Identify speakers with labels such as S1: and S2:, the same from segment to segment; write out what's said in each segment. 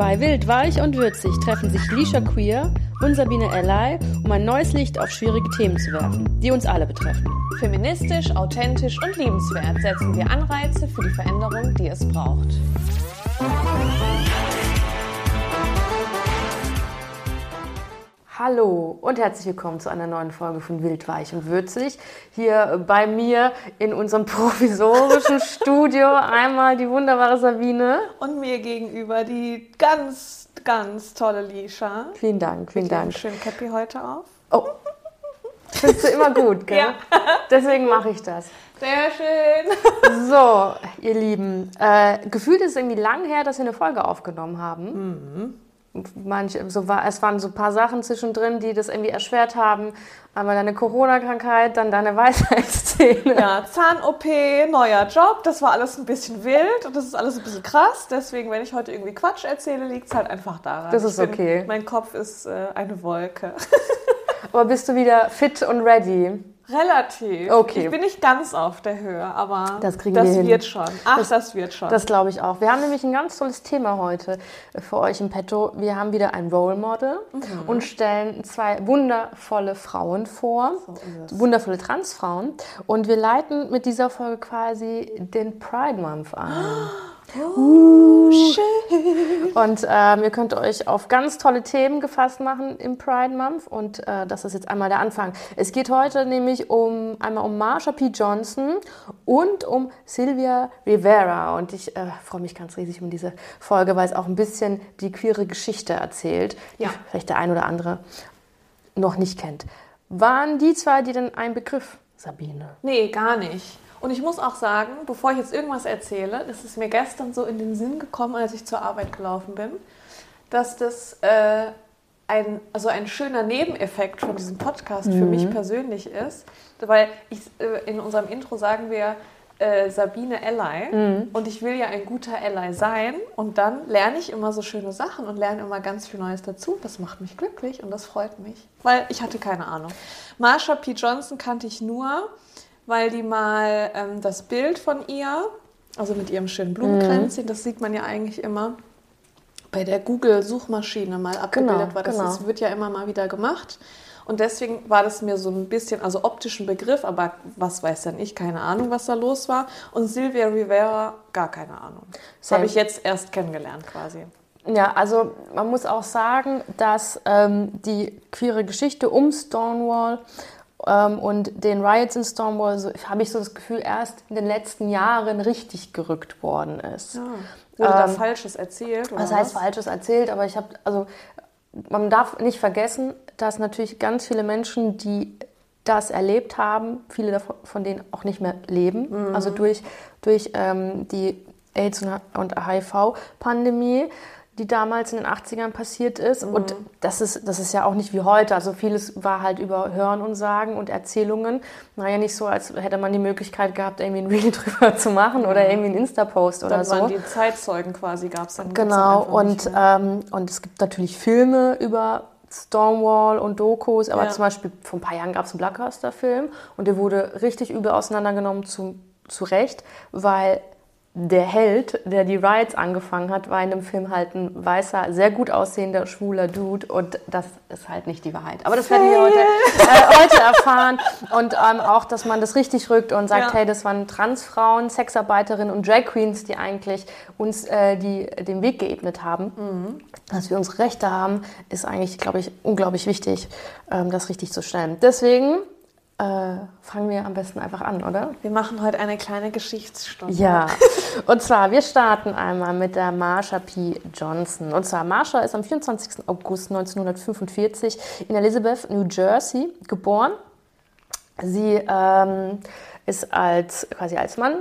S1: Bei Wild, Weich und Würzig treffen sich Lisha Queer und Sabine Ally, um ein neues Licht auf schwierige Themen zu werfen, die uns alle betreffen.
S2: Feministisch, authentisch und liebenswert setzen wir Anreize für die Veränderung, die es braucht.
S1: Hallo und herzlich willkommen zu einer neuen Folge von Wild, Weich und Würzig. Hier bei mir in unserem provisorischen Studio einmal die wunderbare Sabine.
S2: Und mir gegenüber die ganz, ganz tolle Lisha.
S1: Vielen Dank, vielen
S2: Mit
S1: Dank.
S2: Schön Cappy heute auf.
S1: Oh, findest du immer gut, gell?
S2: Ja.
S1: Deswegen mache ich das.
S2: Sehr schön.
S1: So, ihr Lieben, äh, gefühlt ist es irgendwie lang her, dass wir eine Folge aufgenommen haben. Manche, so war, es waren so ein paar Sachen zwischendrin, die das irgendwie erschwert haben. Einmal deine Corona-Krankheit, dann deine Weisheitszähne.
S2: Ja, Zahn-OP, neuer Job, das war alles ein bisschen wild und das ist alles ein bisschen krass. Deswegen, wenn ich heute irgendwie Quatsch erzähle, liegt es halt einfach daran.
S1: Das ist
S2: bin,
S1: okay.
S2: Mein Kopf ist äh, eine Wolke.
S1: Aber bist du wieder fit und ready?
S2: Relativ.
S1: Okay.
S2: Ich bin nicht ganz auf der Höhe, aber
S1: Das kriegen
S2: das
S1: wir hin.
S2: wird schon. Ach,
S1: Das-
S2: das, wird schon.
S1: Das glaube ich auch. Wir haben nämlich ein ganz tolles Thema heute für euch im Petto. Wir haben wieder ein Role Model und stellen zwei wundervolle Frauen vor.
S2: So.
S1: Wundervolle Transfrauen. Und wir leiten mit dieser Folge quasi den Pride Month an.
S2: Oh, schön.
S1: Und ähm, ihr könnt euch auf ganz tolle Themen gefasst machen im Pride Month. Und äh, das ist jetzt einmal der Anfang. Es geht heute nämlich um einmal um Marsha P. Johnson und um Sylvia Rivera. Und ich äh, freue mich ganz riesig um diese Folge, weil es auch ein bisschen die queere Geschichte erzählt, die
S2: Ja.
S1: vielleicht der ein oder andere noch nicht kennt. Waren die zwei die denn ein Begriff, Sabine?
S2: Nee, gar nicht. Und ich muss auch sagen, bevor ich jetzt irgendwas erzähle, ist es mir gestern so in den Sinn gekommen, als ich zur Arbeit gelaufen bin, dass das äh, ein, also ein schöner Nebeneffekt von diesem Podcast für mich persönlich ist. Weil ich, äh, in unserem Intro sagen wir äh, Sabine Ally und ich will ja ein guter Ally sein und dann lerne ich immer so schöne Sachen und lerne immer ganz viel Neues dazu. Das macht mich glücklich und das freut mich, weil ich hatte keine Ahnung. Marsha P. Johnson kannte ich nur, weil die mal ähm, das Bild von ihr, also mit ihrem schönen Blumenkränzchen, das sieht man ja eigentlich immer bei der Google-Suchmaschine mal abgebildet
S1: Genau,
S2: war. Das
S1: genau.
S2: ist, wird ja immer mal wieder gemacht. Und deswegen war das mir so ein bisschen, also optischen Begriff, aber was weiß denn ich, keine Ahnung, was da los war. Und Sylvia Rivera, gar keine Ahnung. Das habe ich jetzt erst kennengelernt quasi.
S1: Ja, also man muss auch sagen, dass ähm, die queere Geschichte um Stonewall und den Riots in Stonewall, so, habe ich so das Gefühl, erst in den letzten Jahren richtig gerückt worden ist.
S2: Wurde da
S1: Ähm,
S2: Falsches erzählt? Oder
S1: Was heißt Falsches erzählt, aber ich habe, also man darf nicht vergessen, dass natürlich ganz viele Menschen, die das erlebt haben, viele davon, von denen auch nicht mehr leben, also durch, durch ähm, die AIDS- und HIV-Pandemie, die damals in den 80ern passiert ist. Und das ist, das ist ja auch nicht wie heute. Also vieles war halt über Hören und Sagen und Erzählungen. War ja nicht so, als hätte man die Möglichkeit gehabt, irgendwie ein Reel drüber zu machen oder irgendwie einen Insta-Post oder
S2: Dann
S1: so.
S2: waren die Zeitzeugen quasi, gab es dann.
S1: Genau,
S2: dann
S1: und, ähm, und es gibt natürlich Filme über Stonewall und Dokus, aber
S2: Ja.
S1: zum Beispiel vor ein paar Jahren gab es einen Blockbuster-Film und der wurde richtig übel auseinandergenommen zu, zu Recht, weil der Held, der die Riots angefangen hat, war in dem Film halt ein weißer, sehr gut aussehender, schwuler Dude und das ist halt nicht die Wahrheit. Aber das werden wir heute, äh, heute erfahren und ähm, auch, dass man das richtig rückt und sagt,
S2: Ja.
S1: hey, das waren Transfrauen, Sexarbeiterinnen und Drag Queens, die eigentlich uns äh, die, den Weg geebnet haben. Dass wir unsere Rechte haben, ist eigentlich, glaube ich, unglaublich wichtig, ähm, das richtig zu stellen. Deswegen äh, fangen wir am besten einfach an, oder?
S2: Wir machen heute eine kleine Geschichtsstunde.
S1: Ja, und zwar, wir starten einmal mit der Marsha P. Johnson. Und zwar, Marsha ist am 24. August 1945 in Elizabeth, New Jersey, geboren. Sie ähm, ist als, quasi als Mann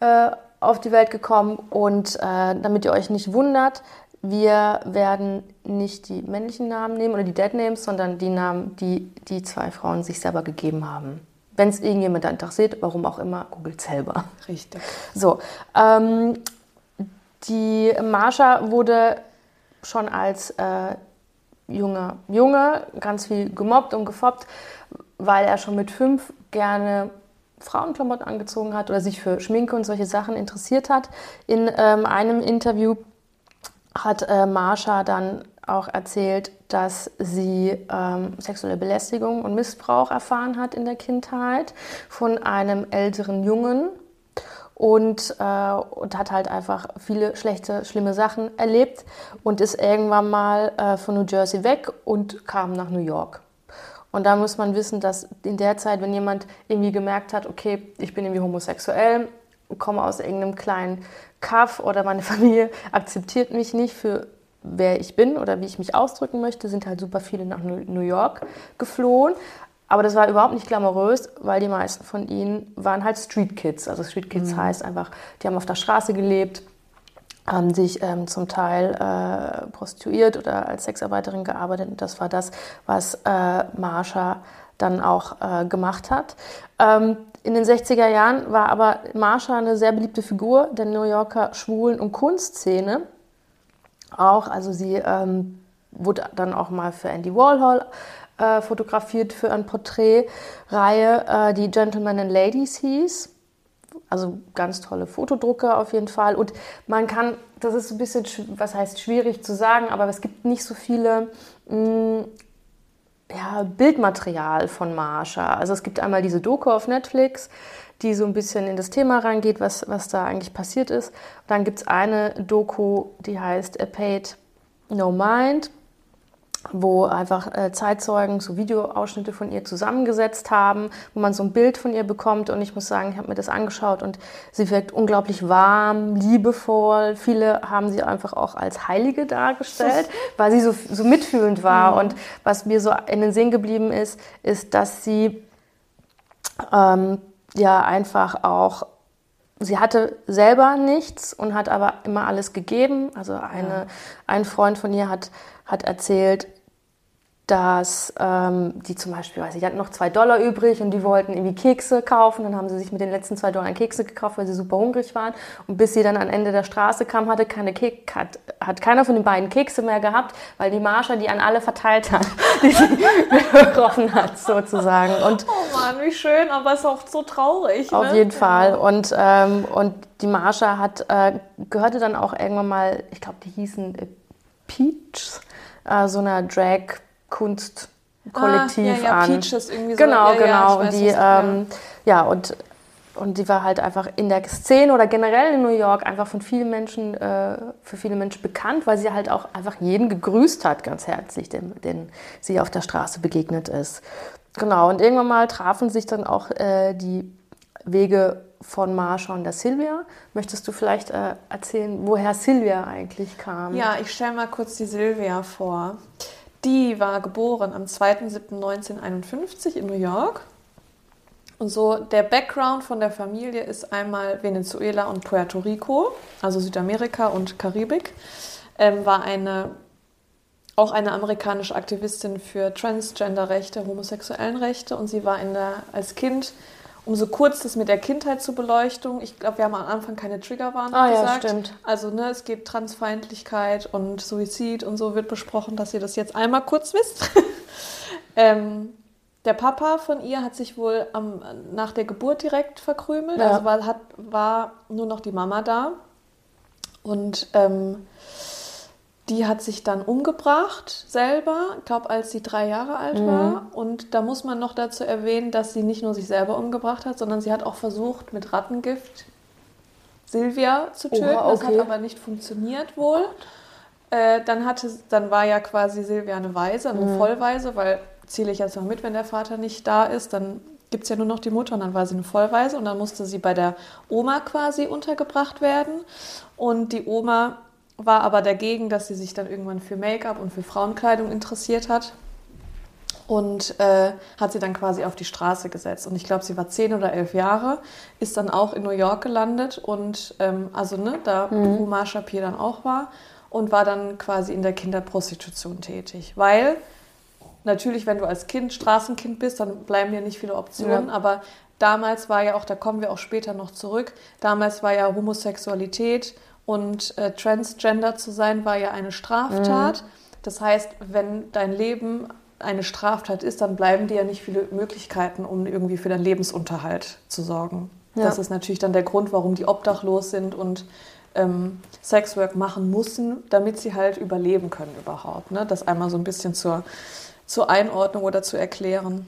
S1: äh, auf die Welt gekommen und äh, damit ihr euch nicht wundert, wir werden nicht die männlichen Namen nehmen oder die Dead Names, sondern die Namen, die die zwei Frauen sich selber gegeben haben. Wenn es irgendjemand interessiert, warum auch immer, googelt selber.
S2: Richtig.
S1: So, ähm, die Marsha wurde schon als äh, junger Junge ganz viel gemobbt und gefoppt, weil er schon mit fünf gerne Frauenklamotten angezogen hat oder sich für Schminke und solche Sachen interessiert hat. In ähm, einem Interview hat äh, Marsha dann auch erzählt, dass sie ähm, sexuelle Belästigung und Missbrauch erfahren hat in der Kindheit von einem älteren Jungen und, äh, und hat halt einfach viele schlechte, schlimme Sachen erlebt und ist irgendwann mal äh, von New Jersey weg und kam nach New York. Und da muss man wissen, dass in der Zeit, wenn jemand irgendwie gemerkt hat, okay, ich bin irgendwie homosexuell, komme aus irgendeinem kleinen Kaff oder meine Familie akzeptiert mich nicht für wer ich bin oder wie ich mich ausdrücken möchte, sind halt super viele nach New York geflohen. Aber das war überhaupt nicht glamourös, weil die meisten von ihnen waren halt Street Kids. Also Street Kids mhm. heißt einfach, die haben auf der Straße gelebt, haben sich ähm, zum Teil äh, prostituiert oder als Sexarbeiterin gearbeitet. Und das war das, was äh, Marsha dann auch äh, gemacht hat. Ähm, in den 60er Jahren war aber Marsha eine sehr beliebte Figur der New Yorker Schwulen- und Kunstszene auch. Also sie ähm, wurde dann auch mal für Andy Warhol äh, fotografiert für eine Porträtreihe, äh, die Gentlemen and Ladies hieß. Also ganz tolle Fotodrucke auf jeden Fall. Und man kann, das ist ein bisschen, was heißt schwierig zu sagen, aber es gibt nicht so viele mh, mm, ja, Bildmaterial von Marsha. Also es gibt einmal diese Doku auf Netflix, die so ein bisschen in das Thema reingeht, was, was da eigentlich passiert ist. Und dann gibt es eine Doku, die heißt A Paid No Mind wo einfach äh, Zeitzeugen so Videoausschnitte von ihr zusammengesetzt haben, wo man so ein Bild von ihr bekommt. Und ich muss sagen, ich habe mir das angeschaut und sie wirkt unglaublich warm, liebevoll. Viele haben sie einfach auch als Heilige dargestellt, weil sie so, so mitfühlend war. Mhm. Und was mir so in den Sinn geblieben ist, ist, dass sie ähm, ja einfach auch sie hatte selber nichts und hat aber immer alles gegeben. Also eine, ja. ein Freund von ihr hat, hat erzählt, dass ähm, die zum Beispiel, weiß ich, die hatten noch zwei Dollar übrig und die wollten irgendwie Kekse kaufen. Dann haben sie sich mit den letzten zwei Dollar Kekse gekauft, weil sie super hungrig waren. Und bis sie dann an Ende der Straße kam, hatte, keine Kek hat, hat keiner von den beiden Kekse mehr gehabt, weil die Marsha die an alle verteilt hat, die sie getroffen hat, sozusagen. Und
S2: oh Mann, wie schön, aber es ist auch so traurig.
S1: Auf ne? jeden Fall. Und, ähm, und die Marsha hat, äh, gehörte dann auch irgendwann mal, ich glaube, die hießen äh, Peach, äh, so einer Drag- Kunstkollektiv
S2: ah, ja, ja,
S1: an.
S2: Peaches irgendwie
S1: so. Genau,
S2: ja,
S1: genau.
S2: Ja,
S1: die, ähm, ja. und und die war halt einfach in der Szene oder generell in New York einfach von vielen Menschen, äh, für viele Menschen bekannt, weil sie halt auch einfach jeden gegrüßt hat, ganz herzlich, den, den sie auf der Straße begegnet ist. Genau, und irgendwann mal trafen sich dann auch äh, die Wege von Marsha und der Silvia. Möchtest du vielleicht äh, erzählen, woher Silvia eigentlich kam?
S2: Ja, ich stelle mal kurz die Silvia vor. Die war geboren am 2.7.1951 in New York. Und so der Background von der Familie ist einmal Venezuela und Puerto Rico, also Südamerika und Karibik. Ähm, war eine auch eine amerikanische Aktivistin für Transgender-Rechte, homosexuellen Rechte und sie war in der, als Kind um so kurz das mit der Kindheit zu beleuchten. Ich glaube, wir haben am Anfang keine Triggerwarnung
S1: ah,
S2: gesagt.
S1: Ja, stimmt.
S2: Also ne, es geht Transfeindlichkeit und Suizid und so wird besprochen, dass ihr das jetzt einmal kurz wisst. ähm, der Papa von ihr hat sich wohl am, nach der Geburt direkt verkrümelt. Ja. Also war, hat, war nur noch die Mama da. Und ähm, die hat sich dann umgebracht selber, ich glaube, als sie drei Jahre alt mhm. war. Und da muss man noch dazu erwähnen, dass sie nicht nur sich selber umgebracht hat, sondern sie hat auch versucht, mit Rattengift Silvia zu töten. Oh, okay. Das hat aber nicht funktioniert wohl. Äh, dann, hatte, dann war ja quasi Silvia eine Waise, eine mhm. Vollweise, weil zähle ich jetzt mal mit, wenn der Vater nicht da ist, dann gibt es ja nur noch die Mutter und dann war sie eine Vollweise und dann musste sie bei der Oma quasi untergebracht werden. Und die Oma war aber dagegen, dass sie sich dann irgendwann für Make-up und für Frauenkleidung interessiert hat und äh, hat sie dann quasi auf die Straße gesetzt. Und ich glaube, sie war zehn oder elf Jahre, ist dann auch in New York gelandet und ähm, also ne, da mhm. wo Marsha Pier dann auch war und war dann quasi in der Kinderprostitution tätig, weil natürlich, wenn du als Kind Straßenkind bist, dann bleiben dir nicht viele Optionen, ja. aber damals war ja auch, da kommen wir auch später noch zurück, damals war ja Homosexualität und äh, Transgender zu sein war ja eine Straftat. Mhm. Das heißt, wenn dein Leben eine Straftat ist, dann bleiben dir ja nicht viele Möglichkeiten, um irgendwie für deinen Lebensunterhalt zu sorgen. Ja. Das ist natürlich dann der Grund, warum die obdachlos sind und ähm, Sexwork machen mussten, damit sie halt überleben können überhaupt. Ne? Das einmal so ein bisschen zur, zur Einordnung oder zu erklären.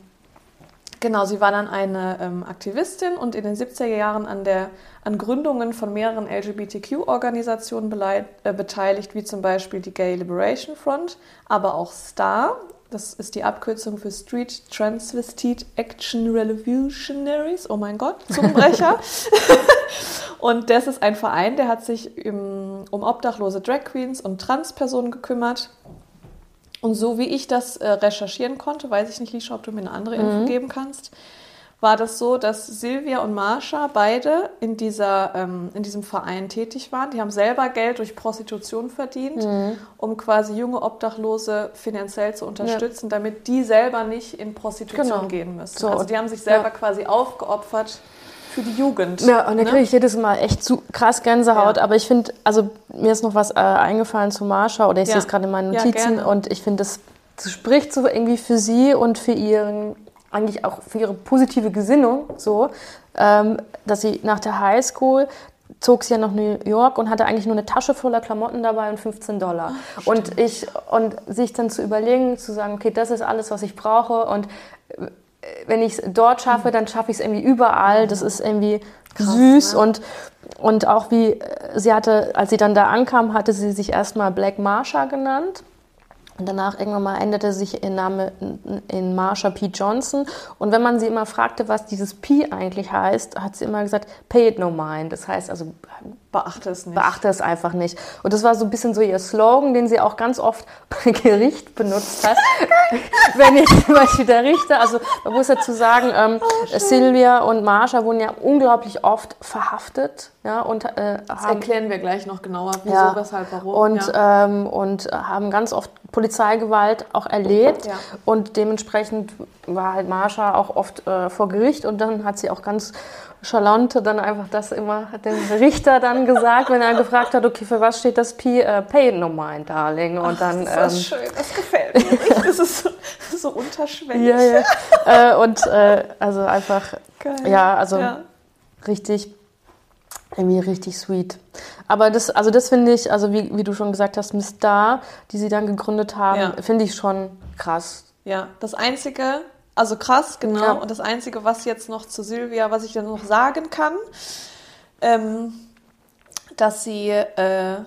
S2: Genau, sie war dann eine ähm, Aktivistin und in den 70er Jahren an, der, an Gründungen von mehreren LGBTQ-Organisationen äh, beteiligt, wie zum Beispiel die Gay Liberation Front, aber auch STAR, das ist die Abkürzung für Street Transvestite Action Revolutionaries. Oh mein Gott, Zungenbrecher. und das ist ein Verein, der hat sich im, um obdachlose Drag Queens und Transpersonen gekümmert. Und so wie ich das äh, recherchieren konnte, weiß ich nicht, Lisha, ob du mir eine andere Info mhm. geben kannst, war das so, dass Silvia und Marsha beide in, dieser, ähm, in diesem Verein tätig waren. Die haben selber Geld durch Prostitution verdient, mhm. um quasi junge Obdachlose finanziell zu unterstützen, ja. damit die selber nicht in Prostitution genau. gehen müssen. So. Also die haben sich selber ja. quasi aufgeopfert für die Jugend.
S1: Ja, und da ne? kriege ich jedes Mal echt zu krass Gänsehaut. Ja. Aber ich finde, also mir ist noch was äh, eingefallen zu Marsha oder ich ja. sehe es gerade in meinen Notizen ja, und ich finde, das, das spricht so irgendwie für sie und für ihren eigentlich auch für ihre positive Gesinnung so, ähm, dass sie nach der Highschool zog sie ja nach New York und hatte eigentlich nur eine Tasche voller Klamotten dabei und 15 Dollar. Ach, und ich und sich dann zu überlegen, zu sagen, okay, das ist alles, was ich brauche und äh, wenn ich es dort schaffe, dann schaffe ich es irgendwie überall. Das ist irgendwie Krass, süß ne? und und auch wie äh, sie hatte, als sie dann da ankam, hatte sie sich erstmal Black Marsha genannt und danach irgendwann mal änderte sich ihr Name in Marsha P. Johnson. Und wenn man sie immer fragte, was dieses P eigentlich heißt, hat sie immer gesagt, pay it no mind. Das heißt also, beachte es nicht. Beachte es einfach nicht. Und das war so ein bisschen so ihr Slogan, den sie auch ganz oft bei Gericht benutzt hat. wenn jetzt zum Beispiel der Richter, also man muss dazu sagen, ähm, oh, Sylvia und Marsha wurden ja unglaublich oft verhaftet. Ja, und,
S2: äh, das haben, erklären wir gleich noch genauer, wieso, ja, weshalb, warum.
S1: Und, ja. ähm, und haben ganz oft Polizeigewalt auch erlebt. Ja. Und dementsprechend war halt Marsha auch oft äh, vor Gericht und dann hat sie auch ganz charlante dann einfach das immer dem Richter dann gesagt, wenn er gefragt hat, okay, für was steht das P? Uh, pay no mind, darling. Und Ach, dann,
S2: das ist ähm, schön, das gefällt mir. das ist so, so unterschwellig.
S1: Ja, ja. äh, und äh, also einfach, Geil. ja, also ja. richtig irgendwie richtig sweet. Aber das, also das finde ich, also wie, wie du schon gesagt hast, Miss Star, die sie dann gegründet haben, ja. finde ich schon krass.
S2: Ja, das Einzige, also krass, genau. Ja. Und das Einzige, was jetzt noch zu Silvia, was ich dann noch sagen kann, ähm, dass sie äh,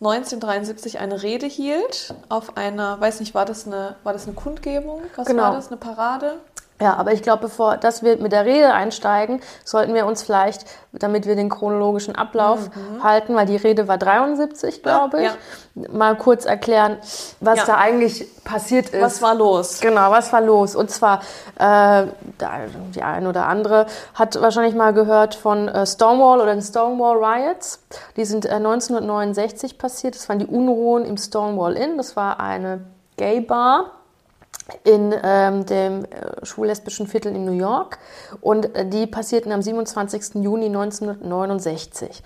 S2: 1973 eine Rede hielt auf einer, weiß nicht, war das eine, war das eine Kundgebung? Was genau. war das? Eine Parade?
S1: Ja, aber ich glaube, bevor dass wir mit der Rede einsteigen, sollten wir uns vielleicht, damit wir den chronologischen Ablauf mhm. halten, weil die Rede war 73, glaube ich, ja. mal kurz erklären, was ja. da eigentlich passiert ist.
S2: Was war los?
S1: Genau, was war los? Und zwar, äh, die eine oder andere hat wahrscheinlich mal gehört von äh, Stonewall oder den Stonewall Riots. Die sind äh, 1969 passiert. Das waren die Unruhen im Stonewall Inn. Das war eine Gay Bar in ähm, dem äh, schwul-lesbischen Viertel in New York und äh, die passierten am 27. Juni 1969.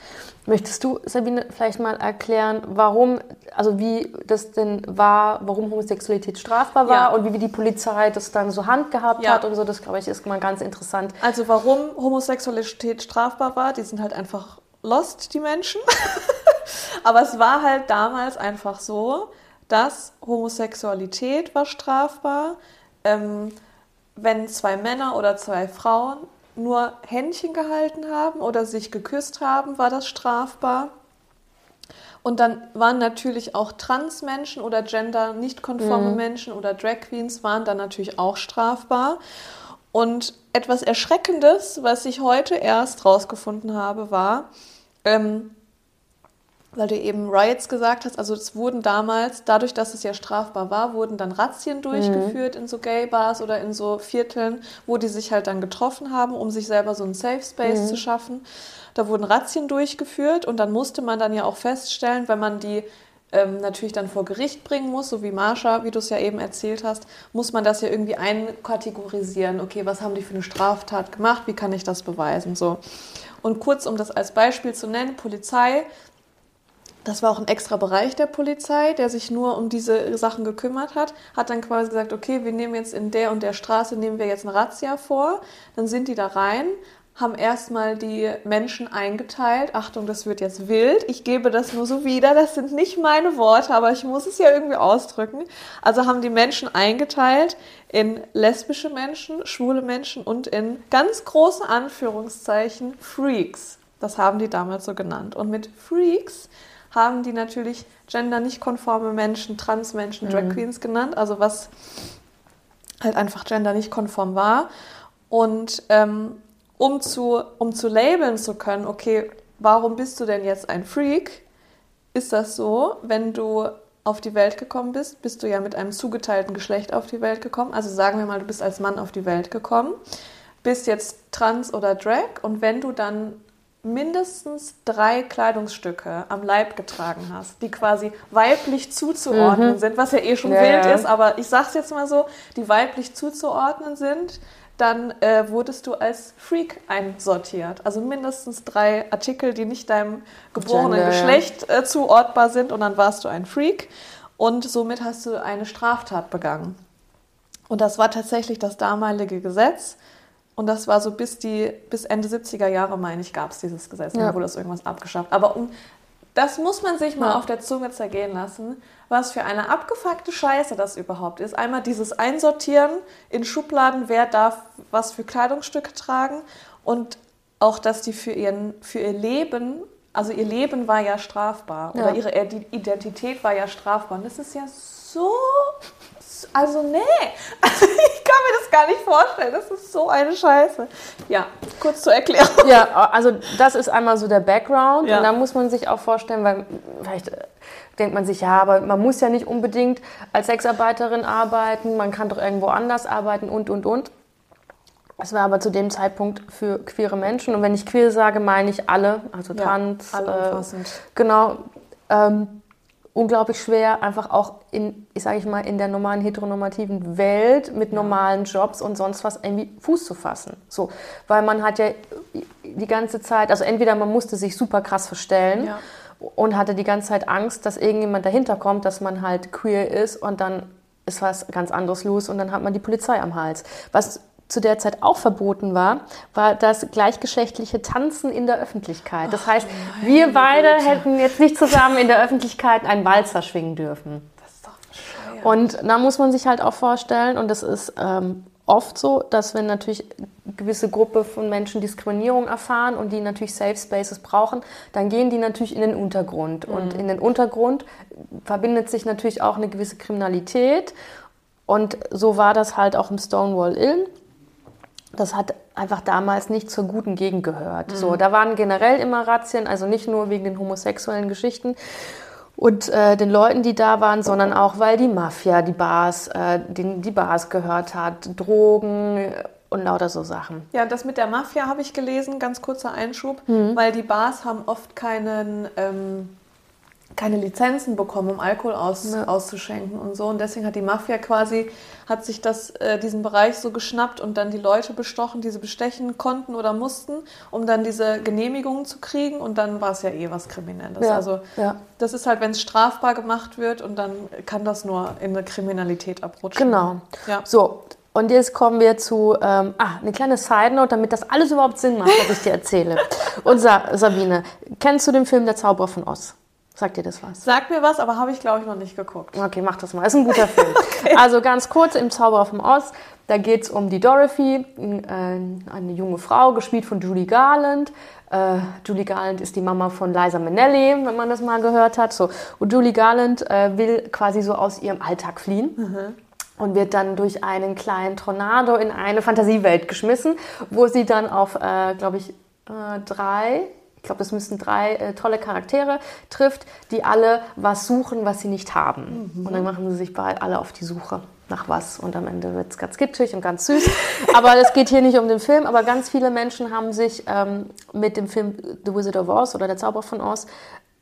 S1: Möchtest du, Sabine, vielleicht mal erklären, warum, also wie das denn war, warum Homosexualität strafbar war ja. und wie die Polizei das dann so handgehabt ja. hat und so, das glaube ich ist mal ganz interessant.
S2: Also warum Homosexualität strafbar war, die sind halt einfach lost, die Menschen. Aber es war halt damals einfach so, dass Homosexualität war strafbar, ähm, wenn zwei Männer oder zwei Frauen nur Händchen gehalten haben oder sich geküsst haben, war das strafbar. Und dann waren natürlich auch Transmenschen oder gender nicht konforme mhm. Menschen oder Drag Queens waren dann natürlich auch strafbar. Und etwas Erschreckendes, was ich heute erst rausgefunden habe, war, ähm, weil du eben Riots gesagt hast, also es wurden damals, dadurch, dass es ja strafbar war, wurden dann Razzien durchgeführt mhm. in so Gay-Bars oder in so Vierteln, wo die sich halt dann getroffen haben, um sich selber so einen Safe Space mhm. zu schaffen. Da wurden Razzien durchgeführt und dann musste man dann ja auch feststellen, wenn man die ähm, natürlich dann vor Gericht bringen muss, so wie Marsha, wie du es ja eben erzählt hast, muss man das ja irgendwie einkategorisieren. Okay, was haben die für eine Straftat gemacht? Wie kann ich das beweisen? So. Und kurz, um das als Beispiel zu nennen, Polizei das war auch ein extra Bereich der Polizei, der sich nur um diese Sachen gekümmert hat, hat dann quasi gesagt, okay, wir nehmen jetzt in der und der Straße, nehmen wir jetzt eine Razzia vor, dann sind die da rein, haben erstmal die Menschen eingeteilt. Achtung, das wird jetzt wild. Ich gebe das nur so wieder. Das sind nicht meine Worte, aber ich muss es ja irgendwie ausdrücken. Also haben die Menschen eingeteilt in lesbische Menschen, schwule Menschen und in ganz große Anführungszeichen Freaks. Das haben die damals so genannt. Und mit Freaks haben die natürlich gender nicht konforme Menschen, Transmenschen, Drag mhm. Queens genannt. Also was halt einfach gender nicht konform war. Und ähm, um zu, um zu labeln zu können, okay, warum bist du denn jetzt ein Freak? Ist das so, wenn du auf die Welt gekommen bist, bist du ja mit einem zugeteilten Geschlecht auf die Welt gekommen. Also sagen wir mal, du bist als Mann auf die Welt gekommen, bist jetzt trans oder drag und wenn du dann mindestens drei Kleidungsstücke am Leib getragen hast, die quasi weiblich zuzuordnen mhm. sind, was ja eh schon ja, wild ja. ist, aber ich sag's jetzt mal so, die weiblich zuzuordnen sind, dann äh, wurdest du als Freak einsortiert. Also mindestens drei Artikel, die nicht deinem geborenen Gender, Geschlecht äh, zuordbar sind und dann warst du ein Freak und somit hast du eine Straftat begangen. Und das war tatsächlich das damalige Gesetz. Und das war so bis, die, bis Ende 70er Jahre, meine ich, gab es dieses Gesetz. Ja. Dann wurde das irgendwas abgeschafft. Aber um, das muss man sich mal ja. auf der Zunge zergehen lassen, was für eine abgefuckte Scheiße das überhaupt ist. Einmal dieses Einsortieren in Schubladen, wer darf was für Kleidungsstücke tragen und auch, dass die für, ihren, für ihr Leben, also ihr Leben war ja strafbar ja. oder ihre Identität war ja strafbar. Und das ist ja so also nee, also ich kann mir das gar nicht vorstellen. Das ist so eine Scheiße. Ja, kurz zur Erklärung.
S1: Ja, also das ist einmal so der Background. Ja. Und da muss man sich auch vorstellen, weil vielleicht äh, denkt man sich, ja, aber man muss ja nicht unbedingt als Sexarbeiterin arbeiten, man kann doch irgendwo anders arbeiten und, und, und. Es war aber zu dem Zeitpunkt für queere Menschen. Und wenn ich queer sage, meine ich alle, also ja, trans. Alle äh, genau. Ähm, unglaublich schwer, einfach auch in, ich sage ich mal, in der normalen heteronormativen Welt mit normalen Jobs und sonst was irgendwie Fuß zu fassen. So, weil man hat ja die ganze Zeit, also entweder man musste sich super krass verstellen ja. und hatte die ganze Zeit Angst, dass irgendjemand dahinter kommt, dass man halt queer ist und dann ist was ganz anderes los und dann hat man die Polizei am Hals. Was zu der Zeit auch verboten war, war das gleichgeschlechtliche Tanzen in der Öffentlichkeit. Das heißt, oh wir beide Güte. hätten jetzt nicht zusammen in der Öffentlichkeit einen Walzer schwingen dürfen. Das ist doch bescheuert. Und da muss man sich halt auch vorstellen, und das ist ähm, oft so, dass wenn natürlich gewisse Gruppe von Menschen Diskriminierung erfahren und die natürlich Safe Spaces brauchen, dann gehen die natürlich in den Untergrund. Mhm. Und in den Untergrund verbindet sich natürlich auch eine gewisse Kriminalität. Und so war das halt auch im Stonewall Inn das hat einfach damals nicht zur guten Gegend gehört. Mhm. So, da waren generell immer Razzien, also nicht nur wegen den homosexuellen Geschichten und äh, den Leuten, die da waren, sondern auch, weil die Mafia die Bars, äh, den, die Bars gehört hat, Drogen und lauter so Sachen.
S2: Ja, das mit der Mafia habe ich gelesen, ganz kurzer Einschub, mhm. weil die Bars haben oft keinen ähm, keine Lizenzen bekommen, um Alkohol aus, ja. auszuschenken und so. Und deswegen hat die Mafia quasi, hat sich das, äh, diesen Bereich so geschnappt und dann die Leute bestochen, die sie bestechen konnten oder mussten, um dann diese Genehmigungen zu kriegen. Und dann war es ja eh was Kriminelles. Ja. Also ja. das ist halt, wenn es strafbar gemacht wird und dann kann das nur in eine Kriminalität abrutschen.
S1: Genau. Ja. So, und jetzt kommen wir zu, ähm, ah, eine kleine Side-Note, damit das alles überhaupt Sinn macht, was ich dir erzähle. Und Sabine, kennst du den Film Der Zauberer von Oz? Sagt dir das was?
S2: Sagt mir was, aber habe ich, glaube ich, noch nicht geguckt.
S1: Okay, mach das mal. Ist ein guter Film. okay. Also ganz kurz, im Zauberer vom Oz, da geht es um die Dorothy, äh, eine junge Frau, gespielt von Julie Garland. Äh, Julie Garland ist die Mama von Liza Minnelli, wenn man das mal gehört hat. So. Und Julie Garland äh, will quasi so aus ihrem Alltag fliehen. Mhm und wird dann durch einen kleinen Tornado in eine Fantasiewelt geschmissen, wo sie dann auf, äh, glaube ich, äh, drei glaube, das müssten drei äh, tolle Charaktere trifft, die alle was suchen, was sie nicht haben. Mhm. Und dann machen sie sich bald alle auf die Suche nach was. Und am Ende wird es ganz kitschig und ganz süß. aber es geht hier nicht um den Film, aber ganz viele Menschen haben sich ähm, mit dem Film The Wizard of Oz oder Der Zauberer von Oz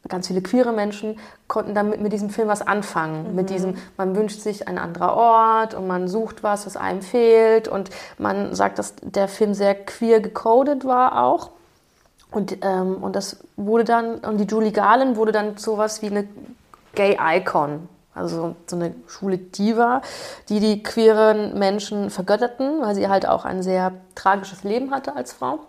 S1: ganz viele queere Menschen konnten damit mit diesem Film was anfangen. Mhm. Mit diesem, man wünscht sich ein anderer Ort und man sucht was, was einem fehlt. Und man sagt, dass der Film sehr queer gecodet war auch. Und, ähm, und das wurde dann, und die Julie Garland wurde dann sowas wie eine Gay Icon. Also so eine schwule Diva, die die queeren Menschen vergötterten, weil sie halt auch ein sehr tragisches Leben hatte als Frau.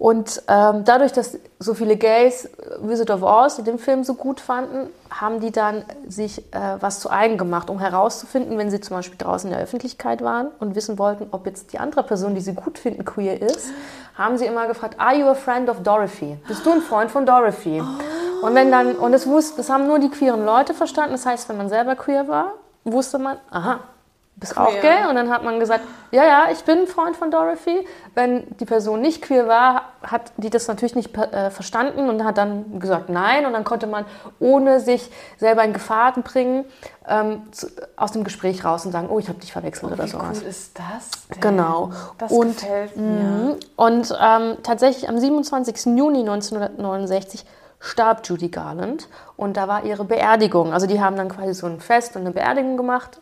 S1: Und ähm, dadurch, dass so viele Gays Visit of Oz den Film so gut fanden, haben die dann sich äh, was zu eigen gemacht, um herauszufinden, wenn sie zum Beispiel draußen in der Öffentlichkeit waren und wissen wollten, ob jetzt die andere Person, die sie gut finden, queer ist, haben sie immer gefragt, are you a friend of Dorothy? Bist du ein Freund von Dorothy? Oh. Und wenn dann, und das, wusste, das haben nur die queeren Leute verstanden, das heißt, wenn man selber queer war, wusste man, aha, bist queer. auch gay? Und dann hat man gesagt, ja, ja, ich bin ein Freund von Dorothy. Wenn die Person nicht queer war, hat die das natürlich nicht äh, verstanden und hat dann gesagt nein. Und dann konnte man, ohne sich selber in Gefahr bringen, ähm, zu, aus dem Gespräch raus und sagen, oh, ich habe dich verwechselt
S2: oh,
S1: oder sowas.
S2: Wie cool ist das denn?
S1: Genau.
S2: Das
S1: und,
S2: gefällt mir.
S1: Mh, und ähm, tatsächlich am 27. Juni 1969 starb Judy Garland und da war ihre Beerdigung. Also die haben dann quasi so ein Fest und eine Beerdigung gemacht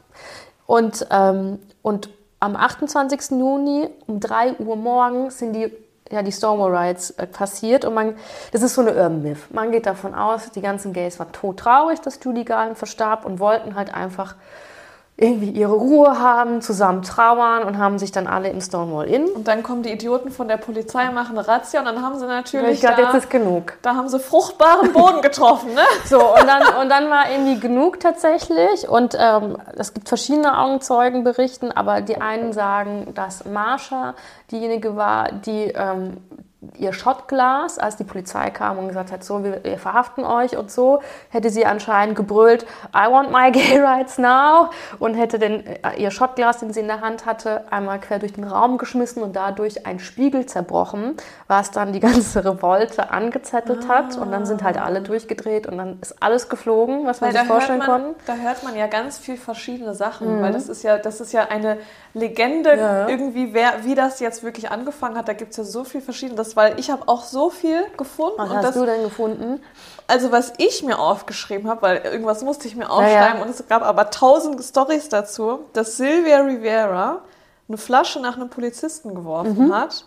S1: und, ähm, und am 28. Juni um 3 Uhr morgens sind die, ja, die Stonewall Riots äh, passiert. Und man, das ist so eine Urban Myth. Man geht davon aus, die ganzen Gays waren todtraurig, dass Judy Garland verstarb und wollten halt einfach irgendwie ihre Ruhe haben, zusammen trauern und haben sich dann alle im Stonewall Inn.
S2: Und dann kommen die Idioten von der Polizei, machen eine Razzia und dann haben sie natürlich.
S1: Ich glaube, jetzt ist genug.
S2: Da haben sie fruchtbaren Boden getroffen, ne?
S1: So, und dann, und dann war irgendwie genug tatsächlich. Und ähm, es gibt verschiedene Augenzeugenberichten, aber die einen sagen, dass Marsha diejenige war, die ähm, ihr Schottglas, als die Polizei kam und gesagt hat, so, wir, wir, verhaften euch und so, hätte sie anscheinend gebrüllt, I want my gay rights now und hätte den, äh, ihr Schottglas, den sie in der Hand hatte, einmal quer durch den Raum geschmissen und dadurch ein Spiegel zerbrochen, was dann die ganze Revolte angezettelt ah. hat und dann sind halt alle durchgedreht und dann ist alles geflogen, was man sich vorstellen konnte.
S2: Da hört man ja ganz viel verschiedene Sachen, mhm. weil das ist ja, das ist ja eine Legende ja. irgendwie, wer, wie das jetzt wirklich angefangen hat, da gibt es ja so viel Verschiedenes, weil ich habe auch so viel gefunden.
S1: Was hast
S2: das,
S1: du denn gefunden?
S2: Also was ich mir aufgeschrieben habe, weil irgendwas musste ich mir aufschreiben ja, und es gab aber tausend Stories dazu, dass Sylvia Rivera eine Flasche nach einem Polizisten geworfen mhm. hat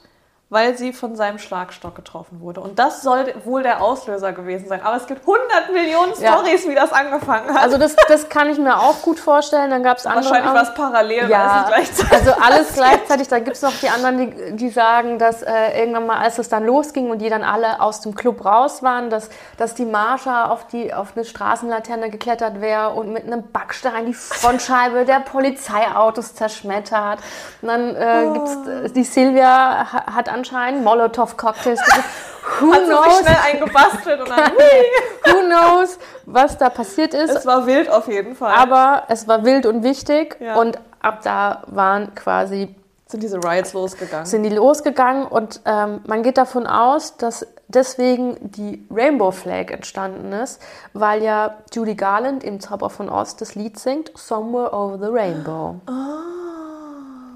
S2: weil sie von seinem Schlagstock getroffen wurde. Und das soll wohl der Auslöser gewesen sein. Aber es gibt 100 Millionen Stories, ja. wie das angefangen hat.
S1: Also das, das kann ich mir auch gut vorstellen. Dann gab es andere.
S2: Wahrscheinlich was parallel,
S1: ja, gleichzeitig. Also alles gleichzeitig. Da gibt es noch die anderen, die, die sagen, dass äh, irgendwann mal, als es dann losging und die dann alle aus dem Club raus waren, dass, dass die Marsha auf, die, auf eine Straßenlaterne geklettert wäre und mit einem Backstein die Frontscheibe der Polizeiautos zerschmettert. Und dann äh, oh. gibt's die Silvia hat an anscheinend. Molotow-Cocktails.
S2: Who Hat knows? sich schnell eingebastelt und dann
S1: Who knows, was da passiert ist.
S2: Es war wild auf jeden Fall.
S1: Aber es war wild und wichtig. Ja. Und ab da waren quasi
S2: sind diese Riots losgegangen?
S1: Sind die losgegangen und ähm, man geht davon aus, dass deswegen die Rainbow Flag entstanden ist, weil ja Judy Garland im Zauber von Ost das Lied singt Somewhere Over the Rainbow.
S2: Oh.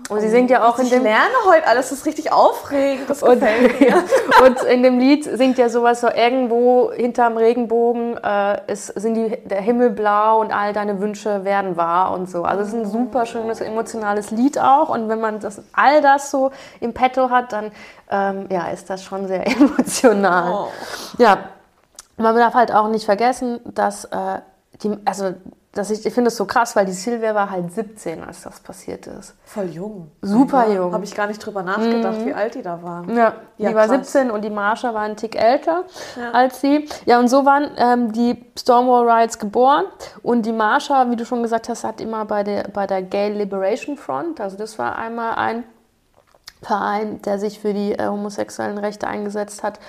S1: Und sie singt ja auch in dem.
S2: Ich lerne heute alles, das ist richtig aufregend. Das
S1: und, und in dem Lied singt ja sowas so: irgendwo hinterm Regenbogen äh, ist, sind die, der Himmel blau und all deine Wünsche werden wahr und so. Also es ist ein super schönes, emotionales Lied auch. Und wenn man das, all das so im Petto hat, dann ähm, ja, ist das schon sehr emotional. Oh. Ja, man darf halt auch nicht vergessen, dass äh, die, also dass ich, ich finde es so krass, weil die Silvia war halt 17, als das passiert ist.
S2: Voll jung.
S1: Super jung.
S2: Habe ich gar nicht drüber nachgedacht, mhm. wie alt die da waren.
S1: Ja, ja die war 17 und die Marsha war ein Tick älter ja. als sie. Ja, und so waren ähm, die Stonewall Riots geboren. Und die Marsha, wie du schon gesagt hast, hat immer bei der, bei der Gay Liberation Front, also das war einmal ein Verein, der sich für die äh, homosexuellen Rechte eingesetzt hat,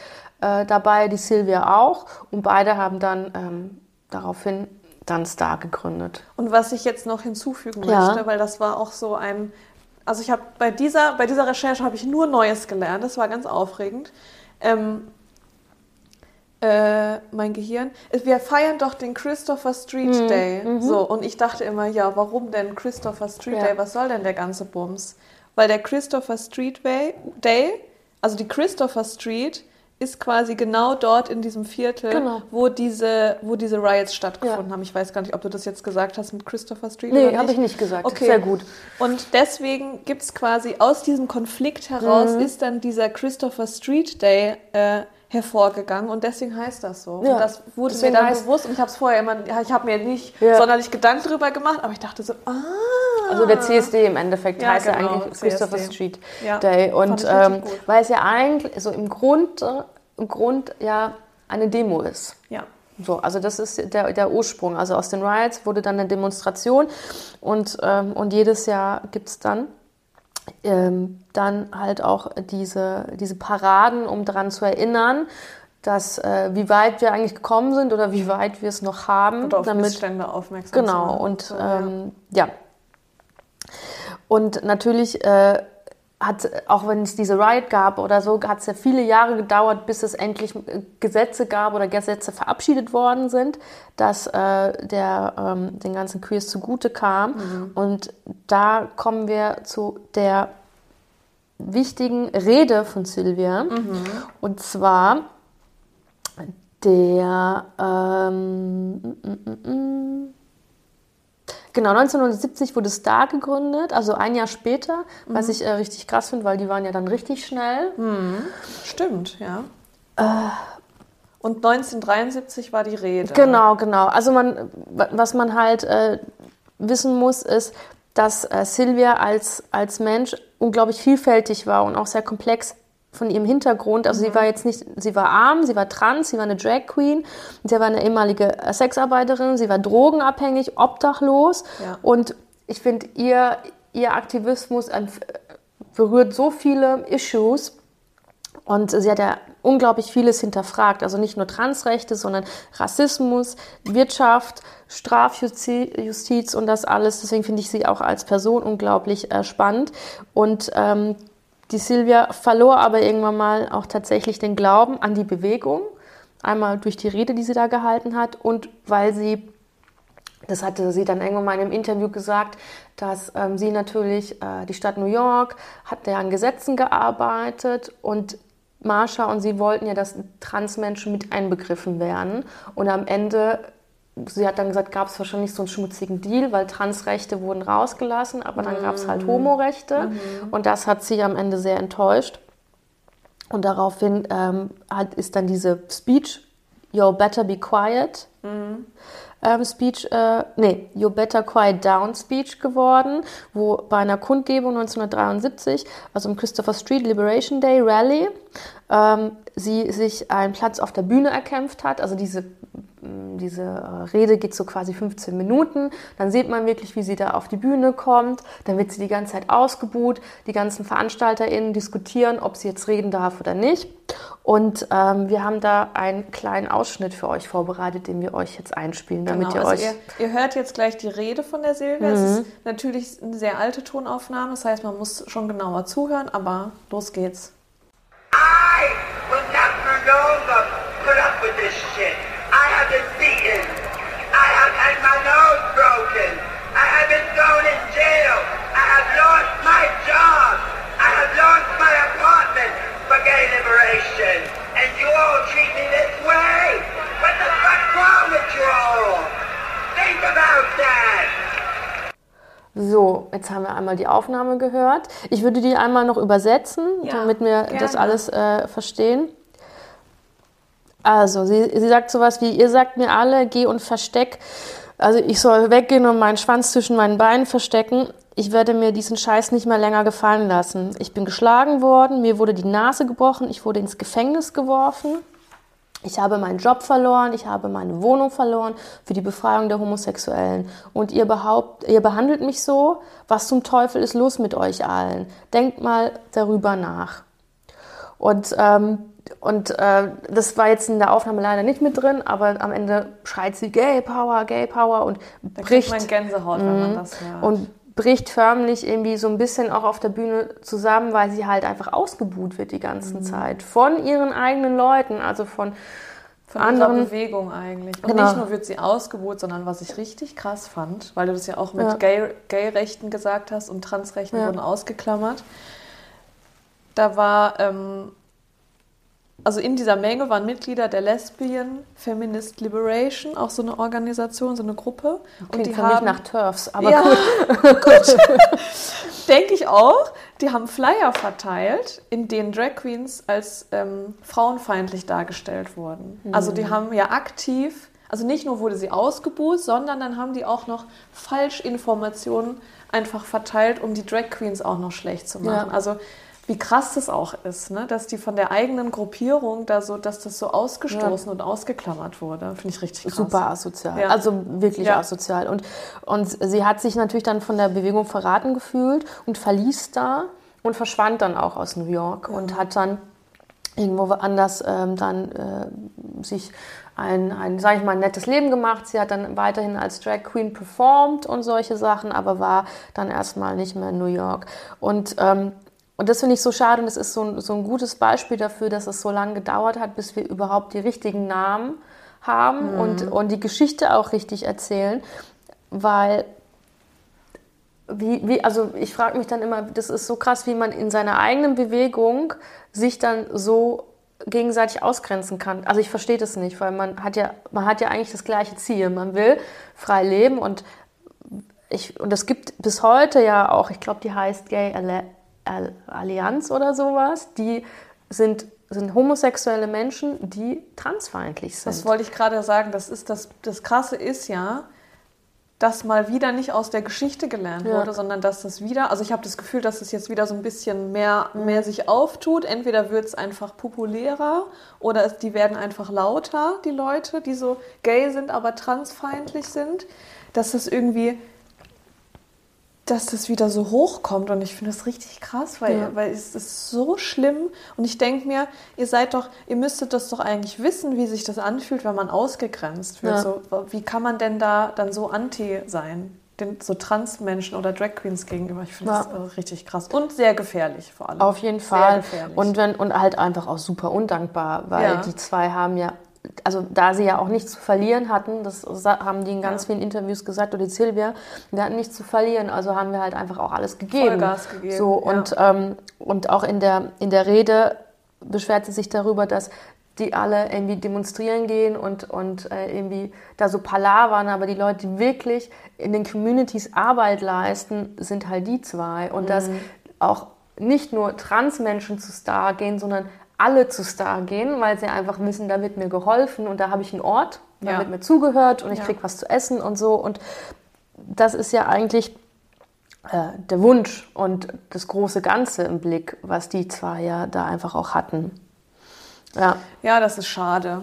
S1: äh, dabei die Silvia auch. Und beide haben dann ähm, daraufhin dann Star gegründet.
S2: Und was ich jetzt noch hinzufügen ja. möchte, weil das war auch so ein, also ich habe bei dieser, bei dieser Recherche habe ich nur Neues gelernt, das war ganz aufregend. Ähm, äh, mein Gehirn. Wir feiern doch den Christopher Street mhm. Day. Mhm. So, und ich dachte immer, ja, warum denn Christopher Street ja. Day? Was soll denn der ganze Bums? Weil der Christopher Street Day, also die Christopher Street, ist quasi genau dort in diesem Viertel, genau. wo, diese, wo diese Riots stattgefunden ja. haben. Ich weiß gar nicht, ob du das jetzt gesagt hast mit Christopher Street.
S1: Nee, habe ich nicht gesagt.
S2: Okay.
S1: Sehr gut.
S2: Und deswegen gibt es quasi aus diesem Konflikt heraus, mhm. ist dann dieser Christopher Street Day äh, hervorgegangen und deswegen heißt das so.
S1: Ja,
S2: Und das wurde mir
S1: deswegen
S2: dann
S1: heißt-
S2: bewusst und ich habe es vorher immer, ja, ich habe mir nicht
S1: Ja.
S2: sonderlich Gedanken darüber gemacht, aber ich dachte so, ah.
S1: Also der CSD im Endeffekt
S2: Ja,
S1: heißt ja
S2: genau,
S1: eigentlich Christopher. Street
S2: Ja,
S1: Day. Und ähm, weil es ja eigentlich so im Grund, im Grund ja eine Demo ist.
S2: Ja.
S1: So, also das ist der, der Ursprung. Also aus den Riots wurde dann eine Demonstration und, ähm, und jedes Jahr gibt es dann, ähm, dann halt auch diese, diese Paraden, um daran zu erinnern, dass äh, wie weit wir eigentlich gekommen sind oder wie weit wir es noch haben.
S2: Und auf
S1: damit,
S2: Missstände aufmerksam zu
S1: Genau, und
S2: So, ja.
S1: ähm, ja. Und natürlich äh, hat, auch wenn es diese Riot gab oder so, hat es ja viele Jahre gedauert, bis es endlich äh, Gesetze gab oder Gesetze verabschiedet worden sind, dass äh, der ähm, den ganzen Queers zugute kam.
S2: Mhm.
S1: Und da kommen wir zu der wichtigen Rede von Sylvia.
S2: Mhm.
S1: Und zwar der ähm, mm, mm, mm. Genau, 1970 wurde Star gegründet, also ein Jahr später,
S2: Mhm.
S1: was ich äh, richtig krass finde, weil die waren ja dann richtig schnell.
S2: Stimmt, ja. und 1973 war die Rede.
S1: Genau, genau. Also man, was man halt äh, wissen muss, ist, dass äh, Sylvia als, als Mensch unglaublich vielfältig war und auch sehr komplex von ihrem Hintergrund. Also sie war jetzt nicht, sie war arm, sie war trans, sie war eine Drag Queen, sie war eine ehemalige äh, Sexarbeiterin, sie war drogenabhängig, obdachlos
S2: Ja.
S1: und ich finde ihr, ihr Aktivismus äh, berührt so viele Issues und sie hat ja unglaublich vieles hinterfragt. Also nicht nur Transrechte, sondern Rassismus, Wirtschaft, Strafjustiz und das alles. Deswegen finde ich sie auch als Person unglaublich äh, spannend. Und ähm, die Silvia verlor aber irgendwann mal auch tatsächlich den Glauben an die Bewegung. Einmal durch die Rede, die sie da gehalten hat und weil sie das hatte sie dann irgendwann mal in einem Interview gesagt, dass ähm, sie natürlich, äh, die Stadt New York hat ja an Gesetzen gearbeitet und Marsha und sie wollten ja, dass Transmenschen mit einbegriffen werden. Und am Ende, sie hat dann gesagt, gab es wahrscheinlich so einen schmutzigen Deal, weil Transrechte wurden rausgelassen, aber dann gab es halt Homorechte. Und das hat sie am Ende sehr enttäuscht. Und daraufhin ähm, hat, ist dann diese Speech, You better be quiet, ähm, Speech, äh, nee, You Better Quiet Down Speech geworden, wo bei einer Kundgebung 1973, also im Christopher Street Liberation Day Rally, ähm, sie sich einen Platz auf der Bühne erkämpft hat. Also diese, diese äh, Rede geht so quasi 15 Minuten. Dann sieht man wirklich, wie sie da auf die Bühne kommt. Dann wird sie die ganze Zeit ausgebuht. Die ganzen VeranstalterInnen diskutieren, ob sie jetzt reden darf oder nicht. Und ähm, wir haben da einen kleinen Ausschnitt für euch vorbereitet, den wir euch jetzt einspielen, damit
S2: Genau,
S1: ihr
S2: also
S1: euch.
S2: ihr, ihr hört jetzt gleich die Rede von der Silvia. Es ist natürlich eine sehr alte Tonaufnahme, das heißt, man muss schon genauer zuhören, aber los geht's.
S3: I will not no longer put up with this shit.
S1: So, jetzt haben wir einmal die Aufnahme gehört. Ich würde die einmal noch übersetzen,
S2: Ja,
S1: damit wir
S2: gerne.
S1: das alles äh, verstehen. Also, sie, sie sagt sowas wie, ihr sagt mir alle, geh und versteck. Also ich soll weggehen und meinen Schwanz zwischen meinen Beinen verstecken. Ich werde mir diesen Scheiß nicht mehr länger gefallen lassen. Ich bin geschlagen worden, mir wurde die Nase gebrochen, ich wurde ins Gefängnis geworfen. Ich habe meinen Job verloren, ich habe meine Wohnung verloren für die Befreiung der Homosexuellen. Und ihr, behaupt, ihr behandelt mich so? Was zum Teufel ist los mit euch allen? Denkt mal darüber nach. Und, ähm, und äh, das war jetzt in der Aufnahme leider nicht mit drin, aber am Ende schreit sie Gay Power, Gay Power und
S2: Da kriegt
S1: bricht
S2: man Gänsehaut, wenn man das hört.
S1: und bricht förmlich irgendwie so ein bisschen auch auf der Bühne zusammen, weil sie halt einfach ausgebuht wird die ganze
S2: Mhm.
S1: Zeit von ihren eigenen Leuten, also von
S2: Von
S1: anderen-
S2: Bewegung eigentlich. Und
S1: Genau.
S2: nicht nur wird sie ausgebuht, sondern was ich richtig krass fand, weil du das ja auch mit
S1: Ja.
S2: Gay- Gay-Rechten gesagt hast und Transrechten
S1: Ja.
S2: wurden ausgeklammert. Da war, ähm, also in dieser Menge waren Mitglieder der Lesbian Feminist Liberation, auch so eine Organisation, so eine Gruppe.
S1: Klingt für mich nach Turfs, aber
S2: ja,
S1: gut.
S2: gut. Denke ich auch. Die haben Flyer verteilt, in denen Drag Queens als ähm, frauenfeindlich dargestellt wurden. Also die haben ja aktiv, also nicht nur wurde sie ausgebuht, sondern dann haben die auch noch Falschinformationen einfach verteilt, um die Drag Queens auch noch schlecht zu machen.
S1: Ja.
S2: Also wie krass das auch ist, ne? dass die von der eigenen Gruppierung da so, dass das so ausgestoßen und ausgeklammert wurde. Finde ich richtig krass.
S1: Super asozial.
S2: Ja.
S1: Also wirklich
S2: Ja.
S1: asozial. Und, und sie hat sich natürlich dann von der Bewegung verraten gefühlt und verließ da und verschwand dann auch aus New York und hat dann irgendwo woanders ähm, dann äh, sich ein, ein, sag ich mal, nettes Leben gemacht. Sie hat dann weiterhin als Drag Queen performt und solche Sachen, aber war dann erstmal nicht mehr in New York. Und, ähm, und das finde ich so schade und das ist so ein, so ein gutes Beispiel dafür, dass es so lange gedauert hat, bis wir überhaupt die richtigen Namen haben und, und die Geschichte auch richtig erzählen, weil wie, wie, also ich frage mich dann immer, das ist so krass, wie man in seiner eigenen Bewegung sich dann so gegenseitig ausgrenzen kann. Also ich verstehe das nicht, weil man hat ja, man hat ja eigentlich das gleiche Ziel. Man will frei leben und ich, und es gibt bis heute ja auch, ich glaube, die heißt Gay Allianz oder sowas, die sind, sind homosexuelle Menschen, die transfeindlich sind.
S2: Das wollte ich gerade sagen. Das, ist das, das Krasse ist ja, dass mal wieder nicht aus der Geschichte gelernt
S1: Ja.
S2: wurde, sondern dass das wieder, also ich habe das Gefühl, dass es jetzt wieder so ein bisschen mehr, mehr sich auftut. Entweder wird es einfach populärer oder es, die werden einfach lauter, die Leute, die so gay sind, aber transfeindlich sind. Dass das irgendwie, dass das wieder so hochkommt und ich finde das richtig krass, weil,
S1: Ja.
S2: weil es ist so schlimm und ich denke mir, ihr seid doch, ihr müsstet das doch eigentlich wissen, wie sich das anfühlt, wenn man ausgegrenzt wird.
S1: Ja.
S2: So, wie kann man denn da dann so anti sein? Den, so Transmenschen oder Drag Queens gegenüber. Ich finde
S1: Ja.
S2: das äh, richtig krass. Und sehr gefährlich vor allem.
S1: Auf jeden
S2: Sehr
S1: Fall.
S2: gefährlich.
S1: Und, wenn, und halt einfach auch super undankbar, weil die zwei haben ja, also da sie ja auch nichts zu verlieren hatten, das haben die in ganz
S2: Ja.
S1: vielen Interviews gesagt, oder die Silvia, wir hatten nichts zu verlieren, also haben wir halt einfach auch alles gegeben.
S2: Vollgas gegeben,
S1: So,
S2: ja.
S1: und, ähm, und auch in der, in der Rede beschwert sie sich darüber, dass die alle irgendwie demonstrieren gehen und, und äh, irgendwie da so palavern, aber die Leute, die wirklich in den Communities Arbeit leisten, sind halt die zwei. Und dass
S2: Mhm.
S1: auch nicht nur Transmenschen zu Star gehen, sondern alle zu Star gehen, weil sie einfach wissen, da wird mir geholfen und da habe ich einen Ort, da
S2: Ja.
S1: wird mir zugehört und ich
S2: Ja.
S1: krieg was zu essen und so. Und das ist ja eigentlich äh, der Wunsch und das große Ganze im Blick, was die zwei ja da einfach auch hatten. Ja,
S2: Ja, das ist schade.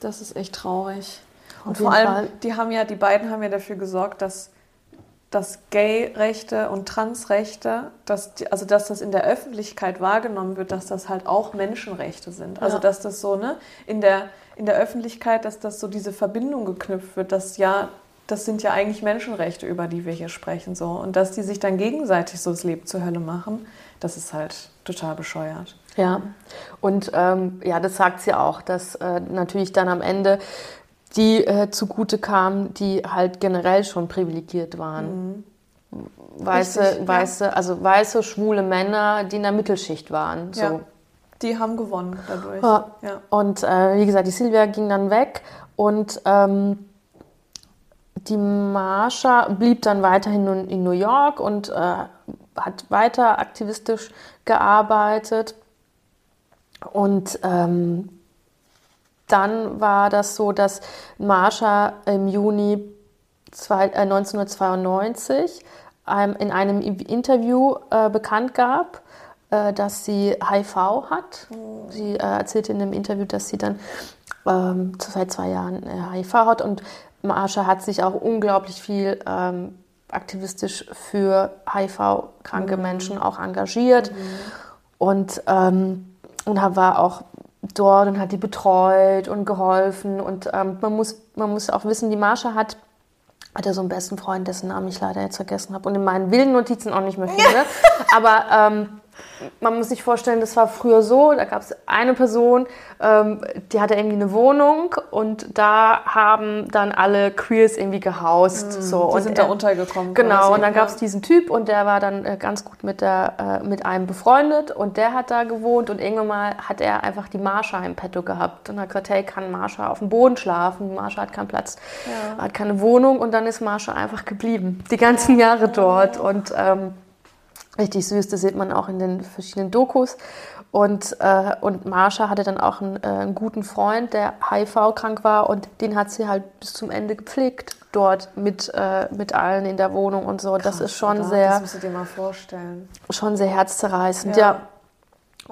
S2: Das ist echt traurig. Und vor allem,
S1: Fall.
S2: die haben ja, die beiden haben ja dafür gesorgt, dass, dass Gay-Rechte und Trans-Rechte, dass die, also dass das in der Öffentlichkeit wahrgenommen wird, dass das halt auch Menschenrechte sind. Also
S1: Ja.
S2: dass das so, ne, in der, in der Öffentlichkeit, dass das so diese Verbindung geknüpft wird, dass ja, das sind ja eigentlich Menschenrechte, über die wir hier sprechen, so. Und dass die sich dann gegenseitig so das Leben zur Hölle machen, das ist halt total bescheuert.
S1: ja. Und ähm, ja, das sagt sie auch, dass äh, natürlich dann am Ende die äh, zugute kamen, die halt generell schon privilegiert waren. Weiße,
S2: Richtig, ja.
S1: weiße, also weiße, schwule Männer, die in der Mittelschicht waren. So.
S2: Ja. Die haben gewonnen dadurch.
S1: Ja.
S2: Ja.
S1: Und äh, wie gesagt, die Silvia ging dann weg und ähm, die Marsha blieb dann weiterhin in- in New York und äh, hat weiter aktivistisch gearbeitet. Und ähm, dann war das so, dass Marsha im Juni zwei, äh, 1992 ähm, in einem Interview äh, bekannt gab, äh, dass sie HIV hat. Sie äh, erzählte in dem Interview, dass sie dann ähm, seit zwei Jahren äh, HIV hat. Und Marsha hat sich auch unglaublich viel ähm, aktivistisch für HIV-kranke Menschen auch engagiert. Und, ähm, und war auch dort und hat die betreut und geholfen und ähm, man, muss, man muss auch wissen, die Marsha hat hatte so einen besten Freund, dessen Namen ich leider jetzt vergessen habe und in meinen wilden Notizen auch nicht mehr finde. Aber ähm, man muss sich vorstellen, das war früher so, da gab es eine Person, ähm, die hatte irgendwie eine Wohnung und da haben dann alle Queers irgendwie gehaust. so.
S2: Die
S1: und
S2: sind
S1: er-
S2: da untergekommen.
S1: Genau,
S2: quasi.
S1: und dann gab es
S2: Ja.
S1: diesen Typ und der war dann äh, ganz gut mit, der, äh, mit einem befreundet und der hat da gewohnt und irgendwann mal hat er einfach die Marsha im Petto gehabt und hat gesagt, hey, kann Marsha auf dem Boden schlafen? Marsha hat keinen Platz, hat keine Wohnung und dann ist Marsha einfach geblieben, die ganzen Jahre dort und ähm, richtig süß, das sieht man auch in den verschiedenen Dokus. Und, äh, und Marsha hatte dann auch einen, äh, einen guten Freund, der HIV-krank war und den hat sie halt bis zum Ende gepflegt dort mit, äh, mit allen in der Wohnung und so. das ist schon
S2: Oder?
S1: sehr,
S2: Das musst du dir mal vorstellen.
S1: schon sehr herzzerreißend,
S2: Ja.
S1: ja.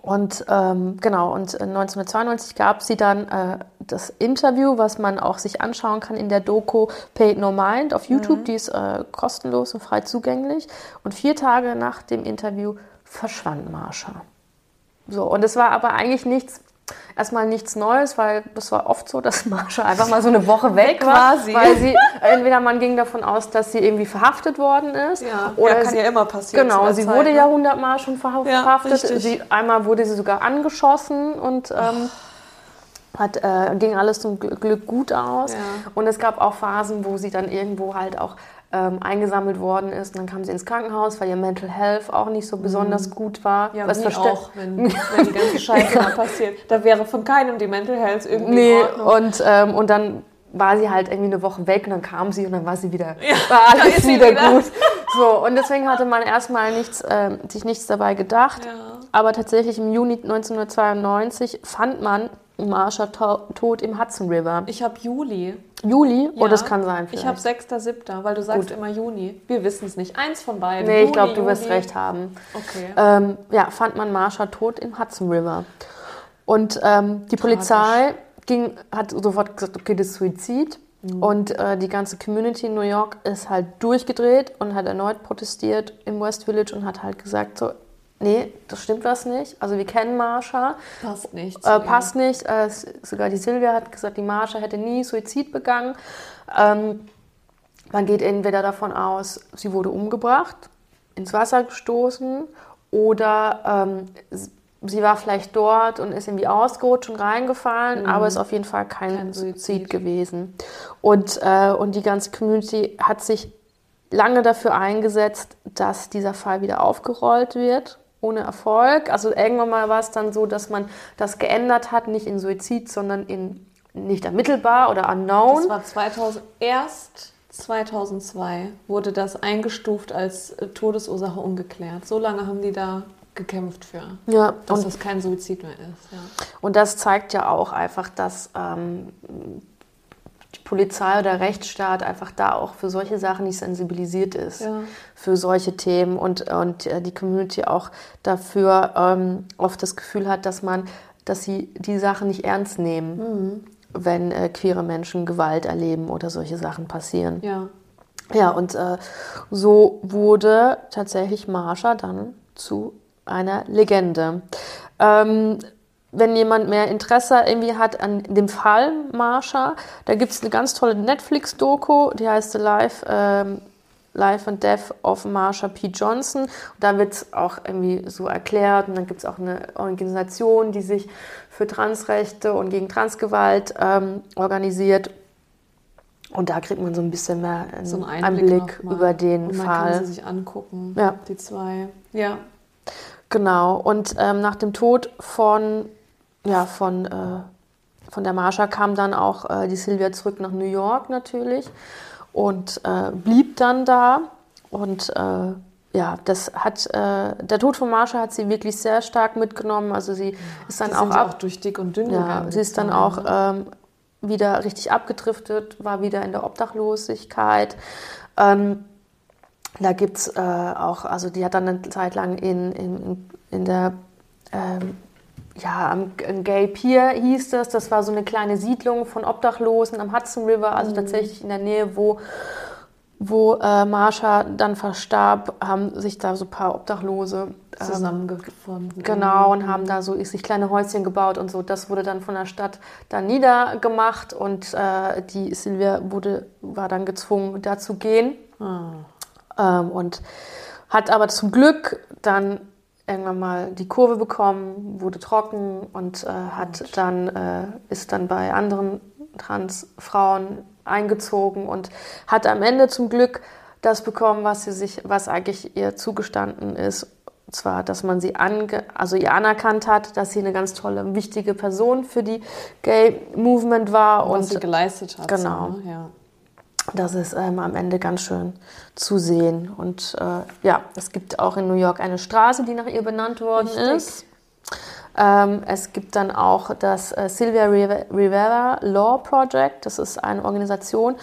S1: Und ähm, genau, und 1992 gab sie dann äh, das Interview, was man auch sich anschauen kann in der Doku Paid No Mind auf YouTube.
S2: Mhm.
S1: Die ist äh, kostenlos und frei zugänglich. Und vier Tage nach dem Interview verschwand Marsha. So, und es war aber eigentlich nichts, erstmal nichts Neues, weil das war oft so, dass Marsha einfach mal so eine Woche weg war.
S2: Quasi.
S1: Weil sie, entweder man ging davon aus, dass sie irgendwie verhaftet worden ist.
S2: Ja,
S1: oder
S2: ja, kann
S1: sie,
S2: ja immer passieren.
S1: Genau, sie
S2: Zeit,
S1: wurde
S2: ne?
S1: ja hundertmal schon verha-
S2: Ja,
S1: verhaftet.
S2: richtig.
S1: Sie, einmal wurde sie sogar angeschossen und ähm, hat, äh, ging alles zum Gl- Glück gut aus.
S2: Ja.
S1: Und es gab auch Phasen, wo sie dann irgendwo halt auch ähm, eingesammelt worden ist. Und dann kam sie ins Krankenhaus, weil ihr Mental Health auch nicht so besonders gut war.
S2: Mhm. Ja,
S1: Was
S2: auch, wenn, wenn die ganze Scheiße mal passiert. Da wäre von keinem die Mental Health irgendwie
S1: Nee,
S2: in Ordnung.
S1: und, ähm, und dann war sie halt irgendwie eine Woche weg und dann kam sie und dann war sie wieder, war
S2: da
S1: alles wieder,
S2: wieder.
S1: gut. So, und deswegen hatte man erstmal nichts, ähm, sich nichts dabei gedacht.
S2: Ja.
S1: Aber tatsächlich im Juni 1992 fand man Marsha to tot im Hudson River.
S2: Ich habe Juli.
S1: Juli? Oh,
S2: Ja.
S1: das kann sein.
S2: Ich
S1: Vielleicht.
S2: habe 6.7., weil du sagst immer Juni. Wir wissen es nicht. Eins von beiden.
S1: Nee, ich
S2: Juli,
S1: glaube, du wirst recht haben.
S2: Okay.
S1: ähm, ja, fand man Marsha tot im Hudson River. Und ähm, die Polizei ging, hat sofort gesagt, okay, das ist Suizid. Und äh, die ganze Community in New York ist halt durchgedreht und hat erneut protestiert im West Village und hat halt gesagt, so, nee, das stimmt was nicht. Also wir kennen Marsha,
S2: Passt nicht.
S1: äh, passt nicht. Äh, sogar die Silvia hat gesagt, die Marsha hätte nie Suizid begangen. Ähm, man geht entweder davon aus, sie wurde umgebracht, ins Wasser gestoßen oder ähm, sie war vielleicht dort und ist irgendwie ausgerutscht und reingefallen, aber ist auf jeden Fall kein,
S2: Mhm. Kein
S1: Suizid.
S2: Suizid.
S1: gewesen. Und, äh, und die ganze Community hat sich lange dafür eingesetzt, dass dieser Fall wieder aufgerollt wird. Ohne Erfolg. Also irgendwann mal war es dann so, dass man das geändert hat, nicht in Suizid, sondern in nicht ermittelbar oder unknown.
S2: Das war 2000, erst 2002 wurde das eingestuft als äh, Todesursache ungeklärt. So lange haben die da gekämpft für,
S1: ja,
S2: dass
S1: und
S2: das kein Suizid mehr ist. Ja.
S1: Und das zeigt ja auch einfach, dass ähm, Polizei oder Rechtsstaat einfach da auch für solche Sachen nicht sensibilisiert ist,
S2: Ja.
S1: für solche Themen und, und äh, die Community auch dafür ähm, oft das Gefühl hat, dass man, dass sie die Sachen nicht ernst nehmen, wenn äh, queere Menschen Gewalt erleben oder solche Sachen passieren.
S2: ja.
S1: Ja, und äh, so wurde tatsächlich Marsha dann zu einer Legende. Ähm, wenn jemand mehr Interesse irgendwie hat an dem Fall Marsha, da gibt es eine ganz tolle Netflix-Doku, die heißt The Life, ähm, Life and Death of Marsha P. Johnson. Und da wird es auch irgendwie so erklärt und dann gibt es auch eine Organisation, die sich für Transrechte und gegen Transgewalt ähm, organisiert. Und da kriegt man so ein bisschen mehr einen
S2: So ein
S1: Einblick,
S2: Einblick,
S1: über den
S2: Und man
S1: Fall.
S2: kann sie sich angucken,
S1: Ja.
S2: die zwei. Ja.
S1: Genau. Und ähm, nach dem Tod von, ja, von, äh, von der Marsha kam dann auch äh, die Silvia zurück nach New York natürlich und äh, blieb dann da. Und äh, ja, das hat, äh, der Tod von Marsha hat sie wirklich sehr stark mitgenommen. Also sie ist dann
S2: Die
S1: auch ab.
S2: auch durch dick und dünn
S1: Ja,
S2: gegangen.
S1: sie ist dann
S2: zwei,
S1: auch
S2: ne?
S1: ähm, wieder richtig abgedriftet, war wieder in der Obdachlosigkeit. Ähm, da gibt es äh, auch, also die hat dann eine Zeit lang in, in, in der, ähm, ja, am Gay Pier hieß das, das war so eine kleine Siedlung von Obdachlosen am Hudson River, also tatsächlich in der Nähe, wo wo äh, Marsha dann verstarb, haben sich da so ein paar Obdachlose ähm,
S2: zusammengefunden.
S1: Genau, und haben da so sich kleine Häuschen gebaut und so. Das wurde dann von der Stadt dann niedergemacht und äh, die Silvia wurde, war dann gezwungen, da zu gehen. Ähm, und hat aber zum Glück dann irgendwann mal die Kurve bekommen, wurde trocken und äh, hat dann, äh, ist dann bei anderen Transfrauen eingezogen und hat am Ende zum Glück das bekommen, was sie sich, was eigentlich ihr zugestanden ist. Und zwar, dass man sie ange, also ihr anerkannt hat, dass sie eine ganz tolle, wichtige Person für die Gay Movement war
S2: was
S1: und
S2: sie geleistet hat.
S1: genau.
S2: So, ne? ja.
S1: Das ist ähm, am Ende ganz schön zu sehen. Und äh, ja, es gibt auch in New York eine Straße, die nach ihr benannt worden
S2: Richtig.
S1: ist. Ähm, es gibt dann auch das äh, Sylvia Rive- Rivera Law Project. Das ist eine Organisation,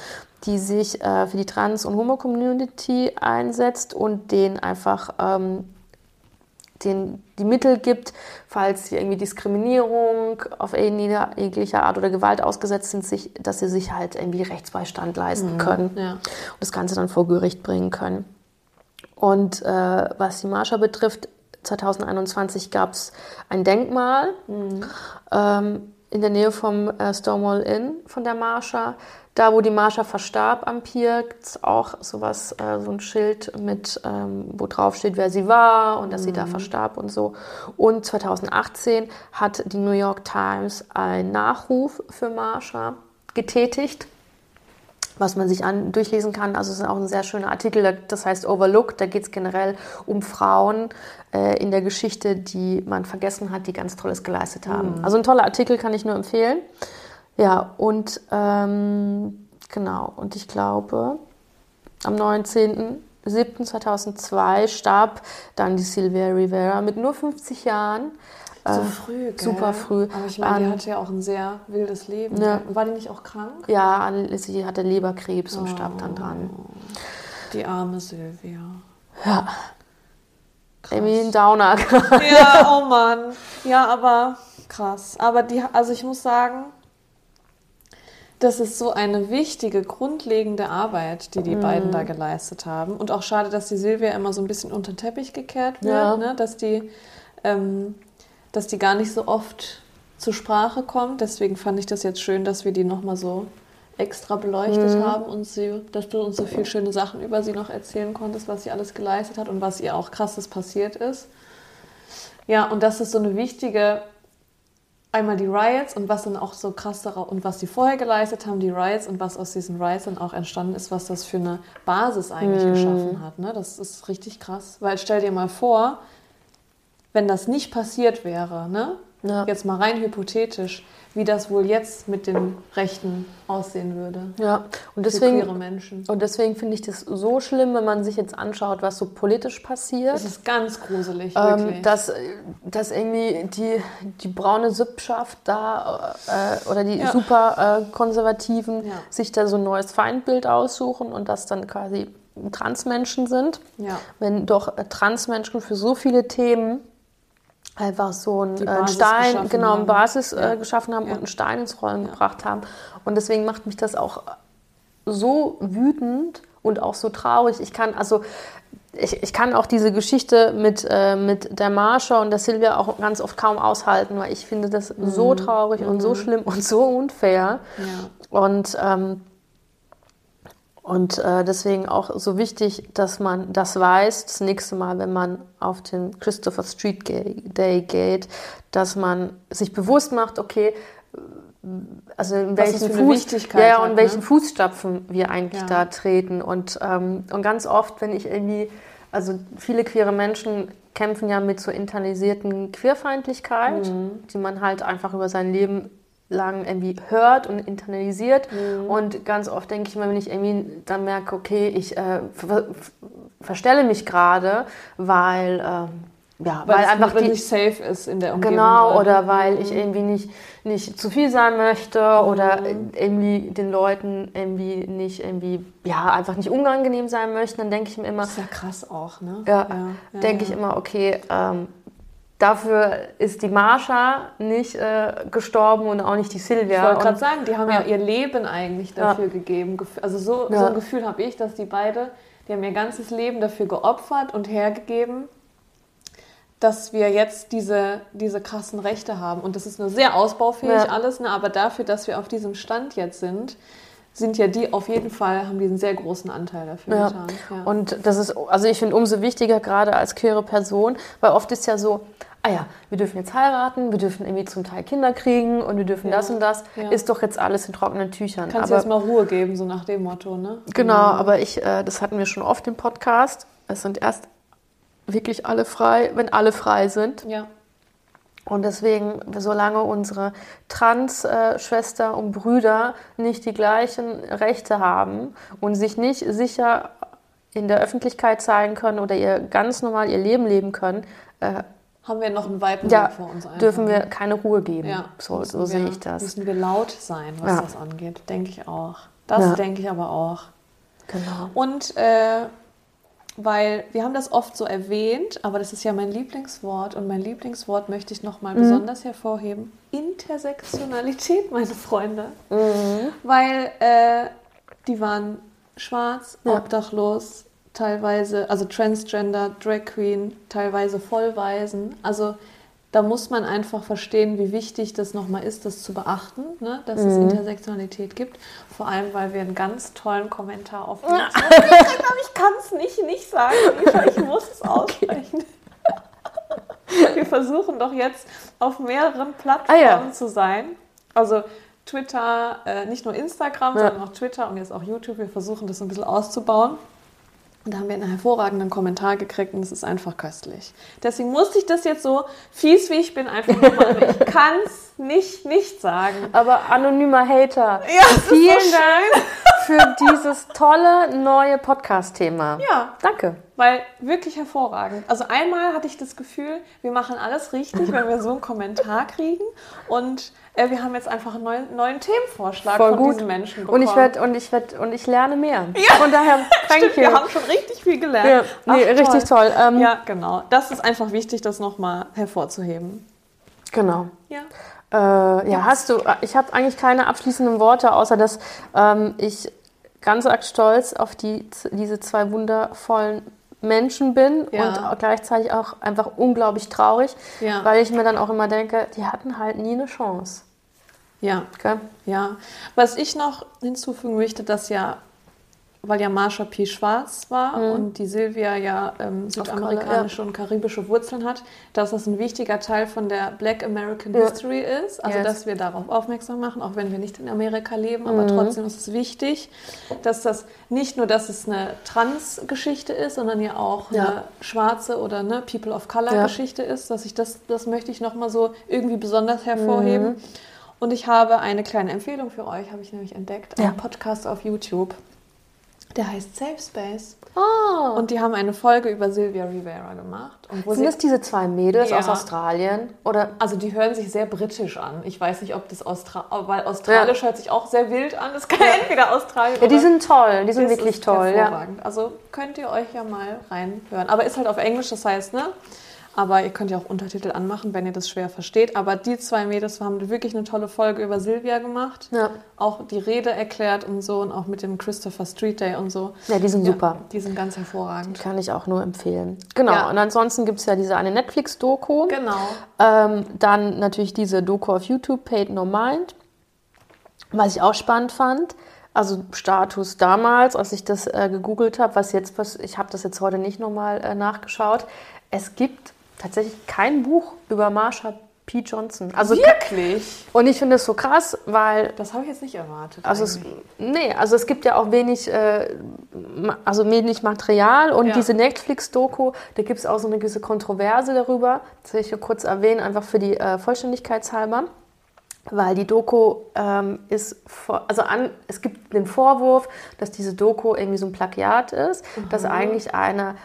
S1: die sich äh, für die Trans- und Homo-Community einsetzt und denen einfach ähm, den, die Mittel gibt, falls sie irgendwie Diskriminierung auf jegliche Art oder Gewalt ausgesetzt sind, sich, dass sie sich halt irgendwie Rechtsbeistand leisten können
S2: Ja.
S1: und das Ganze dann vor Gericht bringen können. Und äh, was die Marsha betrifft, 2021 gab es ein Denkmal ähm, in der Nähe vom äh, Stonewall Inn von der Marsha. Da, wo die Marsha verstarb am Pier, gibt es auch sowas, äh, so ein Schild mit, ähm, wo drauf steht, wer sie war und dass sie da verstarb und so. Und 2018 hat die New York Times einen Nachruf für Marsha getätigt was man sich an, durchlesen kann. Also es ist auch ein sehr schöner Artikel, das heißt Overlooked. Da geht es generell um Frauen äh, in der Geschichte, die man vergessen hat, die ganz Tolles geleistet haben. Also ein toller Artikel kann ich nur empfehlen. Ja, und ähm, genau, und ich glaube, am 19.07.2002 starb dann die Sylvia Rivera mit nur 50 Jahren.
S2: So
S1: Äh,
S2: früh, gell?
S1: super früh.
S2: Aber ich meine, die
S1: An-
S2: hatte ja auch ein sehr wildes Leben.
S1: Ja.
S2: War die nicht auch krank?
S1: Ja, sie hatte Leberkrebs und starb dann dran.
S2: Die arme Sylvia.
S1: Ja. Ein Downer.
S2: Ja, oh Mann. Ja, aber krass. Aber die, also ich muss sagen, das ist so eine wichtige, grundlegende Arbeit, die die beiden da geleistet haben. Und auch schade, dass die Silvia immer so ein bisschen unter den Teppich gekehrt wird,
S1: Ja.
S2: ne? dass, die, ähm, dass die gar nicht so oft zur Sprache kommt. Deswegen fand ich das jetzt schön, dass wir die nochmal so extra beleuchtet haben und sie, dass du uns so viele schöne Sachen über sie noch erzählen konntest, was sie alles geleistet hat und was ihr auch krasses passiert ist. Ja, und das ist so eine wichtige, einmal die Riots und was dann auch so krass darauf, und was sie vorher geleistet haben, die Riots und was aus diesen Riots dann auch entstanden ist, was das für eine Basis eigentlich geschaffen hat. Ne? Das ist richtig krass. Weil stell dir mal vor, wenn das nicht passiert wäre, ne?
S1: Ja.
S2: jetzt mal rein hypothetisch, wie das wohl jetzt mit den Rechten aussehen würde.
S1: Ja, und deswegen,
S2: Menschen.
S1: und deswegen finde ich das so schlimm, wenn man sich jetzt anschaut, was so politisch passiert.
S2: Es ist ganz gruselig,
S1: Ähm,
S2: wirklich.
S1: dass, dass irgendwie die, die braune Sippschaft da äh, oder die
S2: Ja.
S1: super äh, Konservativen
S2: Ja.
S1: sich da so ein neues Feindbild aussuchen und das dann quasi Transmenschen sind.
S2: Ja.
S1: Wenn doch äh, Transmenschen für so viele Themen einfach so ein, äh, Stein, genau, eine. Basis äh, geschaffen haben und einen Stein ins Rollen gebracht haben. Und deswegen macht mich das auch so wütend und auch so traurig. Ich kann also ich, ich kann auch diese Geschichte mit, äh, mit der Marsha und der Silvia auch ganz oft kaum aushalten, weil ich finde das so traurig und so schlimm und so unfair.
S2: Ja.
S1: Und, ähm, und äh, deswegen auch so wichtig, dass man das weiß, das nächste Mal, wenn man auf den Christopher Street Day geht, dass man sich bewusst macht, okay, also in welchen, Fuß, ja,
S2: hat,
S1: und welchen
S2: ne?
S1: Fußstapfen wir eigentlich
S2: Ja.
S1: da treten. Und, ähm, und ganz oft, wenn ich irgendwie, also viele queere Menschen kämpfen ja mit so internalisierten Queerfeindlichkeit,
S2: Mhm.
S1: die man halt einfach über sein Leben lang irgendwie hört und internalisiert.
S2: Mhm.
S1: Und ganz oft denke ich mir, wenn ich irgendwie dann merke, okay, ich äh, ver verstelle mich gerade, weil, ähm, ja,
S2: Weil,
S1: weil,
S2: es
S1: einfach
S2: nicht,
S1: die,
S2: nicht safe ist in der Umgebung.
S1: Genau,
S2: gerade.
S1: oder weil ich irgendwie nicht, nicht zu viel sein möchte oder irgendwie den Leuten irgendwie nicht irgendwie, ja, einfach nicht unangenehm sein möchte, dann denke ich mir immer,
S2: Das ist ja krass auch, ne?
S1: ja,
S2: ja,
S1: denke
S2: ja.
S1: ich immer, okay, ähm, dafür ist die Marsha nicht äh, gestorben und auch nicht die Silvia.
S2: Ich wollte gerade sagen, die haben ja.
S1: Ja.
S2: ihr Leben eigentlich dafür gegeben. Gef- Also so,
S1: Ja.
S2: so ein Gefühl habe ich, dass die beide, die haben ihr ganzes Leben dafür geopfert und hergegeben, dass wir jetzt diese, diese krassen Rechte haben. Und das ist nur sehr ausbaufähig
S1: Ja.
S2: alles, ne? aber dafür, dass wir auf diesem Stand jetzt sind, sind ja die auf jeden Fall, haben die einen sehr großen Anteil dafür
S1: Ja.
S2: getan. Ja.
S1: Und das ist, also ich finde umso wichtiger, gerade als queere Person, weil oft ist ja so, ah ja, wir dürfen jetzt heiraten, wir dürfen irgendwie zum Teil Kinder kriegen und wir dürfen
S2: Ja.
S1: das und das. Ist doch jetzt alles in trockenen Tüchern.
S2: Kannst du jetzt mal Ruhe geben, so nach dem Motto, ne?
S1: genau, aber ich, äh, das hatten wir schon oft im Podcast. Es sind erst wirklich alle frei, wenn alle frei sind.
S2: Ja.
S1: Und deswegen, solange unsere Trans-Schwester und Brüder nicht die gleichen Rechte haben und sich nicht sicher in der Öffentlichkeit zeigen können oder ihr ganz normal ihr Leben leben können, äh,
S2: Haben wir noch einen weiten
S1: ja,
S2: Weg vor uns einfach.
S1: dürfen wir keine Ruhe geben.
S2: Ja,
S1: so so
S2: wir-
S1: sehe ich das.
S2: Müssen wir laut sein, was
S1: Ja.
S2: das angeht, denke ich auch. Das denke ich aber auch.
S1: Genau.
S2: Und äh, weil wir haben das oft so erwähnt, aber das ist ja mein Lieblingswort und mein Lieblingswort möchte ich nochmal
S1: Mhm.
S2: besonders hervorheben. Intersektionalität, meine Freunde.
S1: Mhm.
S2: Weil äh, die waren schwarz,
S1: Ja.
S2: obdachlos, teilweise, also Transgender, Drag Queen, teilweise Vollwaisen. Also da muss man einfach verstehen, wie wichtig das nochmal ist, das zu beachten, ne? dass es
S1: Mhm.
S2: Intersektionalität gibt. Vor allem, weil wir einen ganz tollen Kommentar auf YouTube haben. Ich kann es nicht, nicht sagen, ich muss es aussprechen. Wir versuchen doch jetzt auf mehreren Plattformen
S1: Ah, ja.
S2: zu sein. Also Twitter, äh, nicht nur Instagram,
S1: Ja.
S2: sondern auch Twitter und jetzt auch YouTube. Wir versuchen das ein bisschen auszubauen. Und da haben wir einen hervorragenden Kommentar gekriegt und es ist einfach köstlich. Deswegen musste ich das jetzt so fies wie ich bin einfach nochmal. ich kann es nicht, nicht sagen.
S1: Aber anonymer Hater,
S2: Ja,
S1: vielen
S2: so
S1: Dank für dieses tolle neue Podcast-Thema.
S2: Ja,
S1: Danke.
S2: weil wirklich hervorragend. Also einmal hatte ich das Gefühl, wir machen alles richtig, wenn wir so einen Kommentar kriegen. Und äh, wir haben jetzt einfach einen neuen, neuen Themenvorschlag
S1: Voll
S2: von
S1: gut.
S2: diesen Menschen bekommen.
S1: Und ich werde und ich werde und ich lerne mehr. Von daher, you.
S2: wir haben schon richtig viel gelernt.
S1: Ja, nee,
S2: Ach,
S1: richtig toll. Ähm,
S2: Ja, genau. Das ist einfach wichtig, das nochmal hervorzuheben.
S1: Genau.
S2: Ja.
S1: Äh, ja, hast du, ich habe eigentlich keine abschließenden Worte, außer dass ähm, ich ganz arg stolz auf die, diese zwei wundervollen Menschen bin
S2: Ja.
S1: und gleichzeitig auch einfach unglaublich traurig,
S2: Ja.
S1: weil ich mir dann auch immer denke, die hatten halt nie eine Chance.
S2: Ja,
S1: Gell?
S2: ja. Was ich noch hinzufügen möchte, dass ja, weil ja Marsha P. schwarz war und die Silvia ja ähm, südamerikanische und karibische Wurzeln hat, dass das ein wichtiger Teil von der Black American
S1: Ja.
S2: History ist. Also,
S1: Yes.
S2: dass wir darauf aufmerksam machen, auch wenn wir nicht in Amerika leben, aber trotzdem ist es wichtig, dass das nicht nur, dass es eine Trans-Geschichte ist, sondern ja auch
S1: Ja.
S2: eine schwarze oder eine People of Color-Geschichte ist, dass ich das, das möchte ich nochmal so irgendwie besonders hervorheben. Und ich habe eine kleine Empfehlung für euch, habe ich nämlich entdeckt, einen
S1: Ja.
S2: Podcast auf YouTube. Der heißt Safe Space.
S1: Oh.
S2: Und die haben eine Folge über Sylvia Rivera gemacht. Und wo
S1: Sind das diese zwei Mädels
S2: Ja.
S1: aus Australien? Oder
S2: also die hören sich sehr britisch an. Ich weiß nicht, ob das Austra weil Australisch hört sich auch sehr wild an. Das kann entweder Australien
S1: ja, die
S2: oder
S1: sind toll, die sind wirklich toll. Ja.
S2: Also könnt ihr euch ja mal reinhören. Aber ist halt auf Englisch, das heißt, ne? Aber ihr könnt ja auch Untertitel anmachen, wenn ihr das schwer versteht. Aber die zwei Mädels haben wirklich eine tolle Folge über Silvia gemacht.
S1: Ja.
S2: Auch die Rede erklärt und so und auch mit dem Christopher Street Day und so.
S1: ja, die sind
S2: Ja,
S1: super.
S2: Die sind ganz hervorragend.
S1: Kann ich auch nur empfehlen. Genau.
S2: Ja.
S1: Und ansonsten gibt es ja diese eine Netflix-Doku.
S2: Genau.
S1: Ähm, dann natürlich diese Doku auf YouTube, Paid No Mind, was ich auch spannend fand. Also Status damals, als ich das äh, gegoogelt habe, was jetzt, was, ich habe das jetzt heute nicht nochmal äh, nachgeschaut. Es gibt tatsächlich kein Buch über Marsha P. Johnson. Also
S2: Wirklich?
S1: und ich finde es so krass, weil
S2: Das habe ich jetzt nicht erwartet.
S1: also es, nee, also es gibt ja auch wenig, äh, also wenig Material und
S2: Ja.
S1: diese Netflix-Doku, da gibt es auch so eine gewisse Kontroverse darüber. Das will ich nur kurz erwähnen, einfach für die äh, Vollständigkeitshalber. Weil die Doku ähm, ist, vor, also an, es gibt den Vorwurf, dass diese Doku irgendwie so ein Plagiat ist, dass eigentlich eine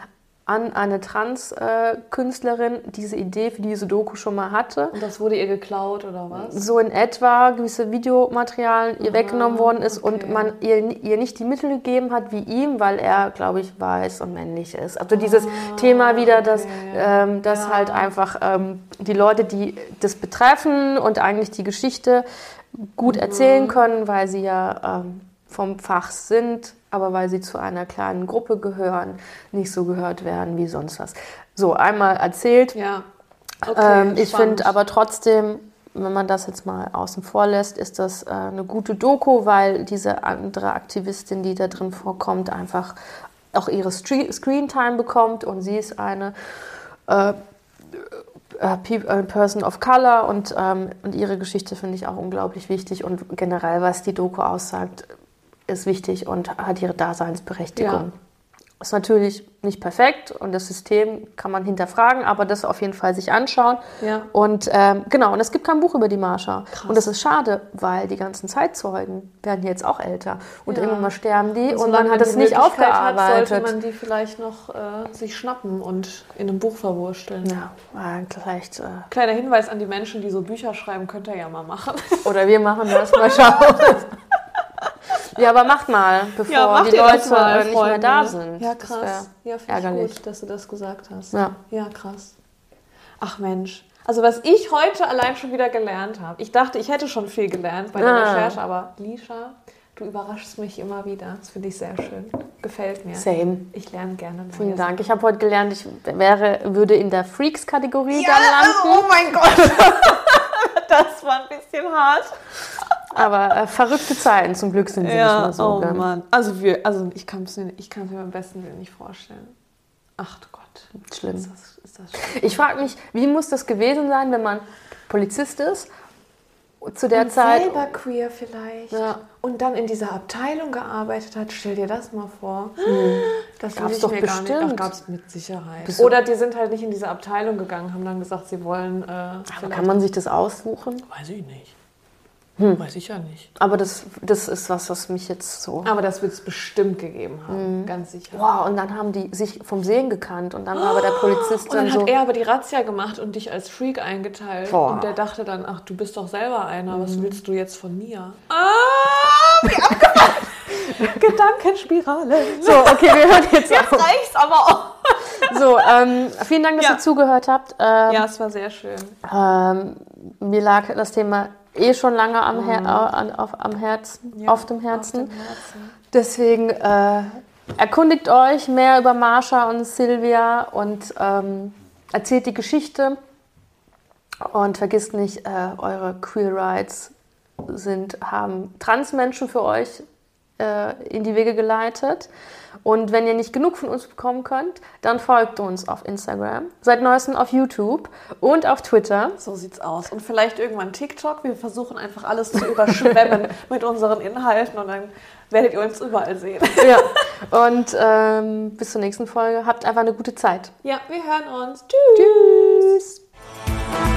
S1: an eine Trans-Künstlerin diese Idee für diese Doku schon mal hatte
S2: und das wurde ihr geklaut oder was?
S1: so in etwa gewisse Videomaterialien ihr weggenommen worden ist und
S2: okay.
S1: man ihr, ihr nicht die Mittel gegeben hat wie ihm, weil er, glaube ich, weiß und männlich ist. Also dieses Thema wieder, dass, ähm, dass
S2: Ja.
S1: halt einfach ähm, die Leute, die das betreffen und eigentlich die Geschichte gut erzählen können, weil sie ja ähm, vom Fach sind, aber weil sie zu einer kleinen Gruppe gehören, nicht so gehört werden wie sonst was. So, einmal erzählt.
S2: Ja. Okay,
S1: Ähm, ich finde aber trotzdem, wenn man das jetzt mal außen vor lässt, ist das äh, eine gute Doku, weil diese andere Aktivistin, die da drin vorkommt, einfach auch ihre Screentime bekommt und sie ist eine äh, äh, äh, Person of Color und, ähm, und ihre Geschichte finde ich auch unglaublich wichtig und generell, was die Doku aussagt, ist wichtig und hat ihre Daseinsberechtigung. Ist natürlich nicht perfekt und das System kann man hinterfragen, aber das auf jeden Fall sich anschauen.
S2: Ja.
S1: Und ähm, genau, und es gibt kein Buch über die Marsha. Und das ist schade, weil die ganzen Zeitzeugen werden jetzt auch älter. Und
S2: Ja.
S1: irgendwann mal sterben die und,
S2: solange
S1: man hat es nicht
S2: Möglichkeit Hat,
S1: aufgearbeitet.
S2: sollte man die vielleicht noch äh, sich schnappen und in einem Buch verwursteln.
S1: ja, äh, vielleicht. Äh,
S2: Kleiner Hinweis an die Menschen, die so Bücher schreiben, könnt ihr ja mal machen.
S1: Oder wir machen das mal schauen. ja, aber macht mal, bevor
S2: macht
S1: die
S2: ihr das
S1: Leute
S2: mal,
S1: nicht mehr da sind.
S2: Ja, krass. Ja, finde ich gut, dass du das gesagt hast.
S1: Ja.
S2: ja, krass. Ach Mensch. Also was ich heute allein schon wieder gelernt habe. Ich dachte, ich hätte schon viel gelernt bei der
S1: Ah.
S2: Recherche, aber Lisha, du überraschst mich immer wieder. Das finde ich sehr schön. Gefällt mir.
S1: Same.
S2: Ich lerne gerne. neue
S1: Vielen
S2: Sachen.
S1: Dank. Ich habe heute gelernt, ich wäre, würde in der Freaks-Kategorie dann
S2: oh
S1: landen.
S2: mein Gott. das war ein bisschen hart.
S1: Aber äh, verrückte Zeiten, zum Glück sind sie nicht mehr so.
S2: oh
S1: gell?
S2: Mann. Also, wir, also ich kann es mir, ich mir beim besten nicht vorstellen. Ach du Gott.
S1: Schlimm.
S2: Ist das, ist das schlimm.
S1: Ich frage mich, wie muss das gewesen sein, wenn man Polizist ist? Zu der
S2: Und
S1: Zeit.
S2: selber queer vielleicht.
S1: Ja.
S2: Und dann in dieser Abteilung gearbeitet hat. Stell dir das mal vor. Das will
S1: Gab's
S2: ich
S1: doch
S2: mir gar nicht.
S1: bestimmt.
S2: Ach, gab's mit Sicherheit.
S1: Bist
S2: Oder die sind halt nicht in diese Abteilung gegangen, haben dann gesagt, sie wollen. Äh,
S1: Aber kann man sich das aussuchen?
S2: Weiß ich nicht. Weiß ich ja nicht.
S1: Aber das, das ist was, was mich jetzt so.
S2: Aber das wird es bestimmt gegeben haben. Ganz sicher.
S1: Wow, und dann haben die sich vom Sehen gekannt und dann war aber der Polizist
S2: Und dann
S1: dann so.
S2: hat er aber die Razzia gemacht und dich als Freak eingeteilt.
S1: Boah.
S2: Und der dachte dann, ach, du bist doch selber einer, was willst du jetzt von mir? Ah, wie abgefahren. Gedankenspirale.
S1: so, okay, wir hören jetzt auf.
S2: reicht's aber auch.
S1: So, ähm, vielen Dank, dass
S2: Ja.
S1: ihr zugehört habt. Ähm,
S2: Ja, es war sehr schön.
S1: ähm, mir lag das Thema eh schon lange am, Her an, auf, am Herzen, auf dem Herzen. Deswegen äh, erkundigt euch mehr über Marsha und Silvia und ähm, erzählt die Geschichte. Und vergisst nicht, äh, eure Queer Rights sind, haben Transmenschen für euch äh, in die Wege geleitet. Und wenn ihr nicht genug von uns bekommen könnt, dann folgt uns auf Instagram, seit neuestem auf YouTube und auf Twitter.
S2: So sieht's aus. Und vielleicht irgendwann TikTok. Wir versuchen einfach alles zu überschwemmen mit unseren Inhalten und dann werdet ihr uns überall sehen.
S1: Ja. Und ähm, bis zur nächsten Folge. Habt einfach eine gute Zeit.
S2: Ja, wir hören uns. Tschüss.
S1: Tschüss.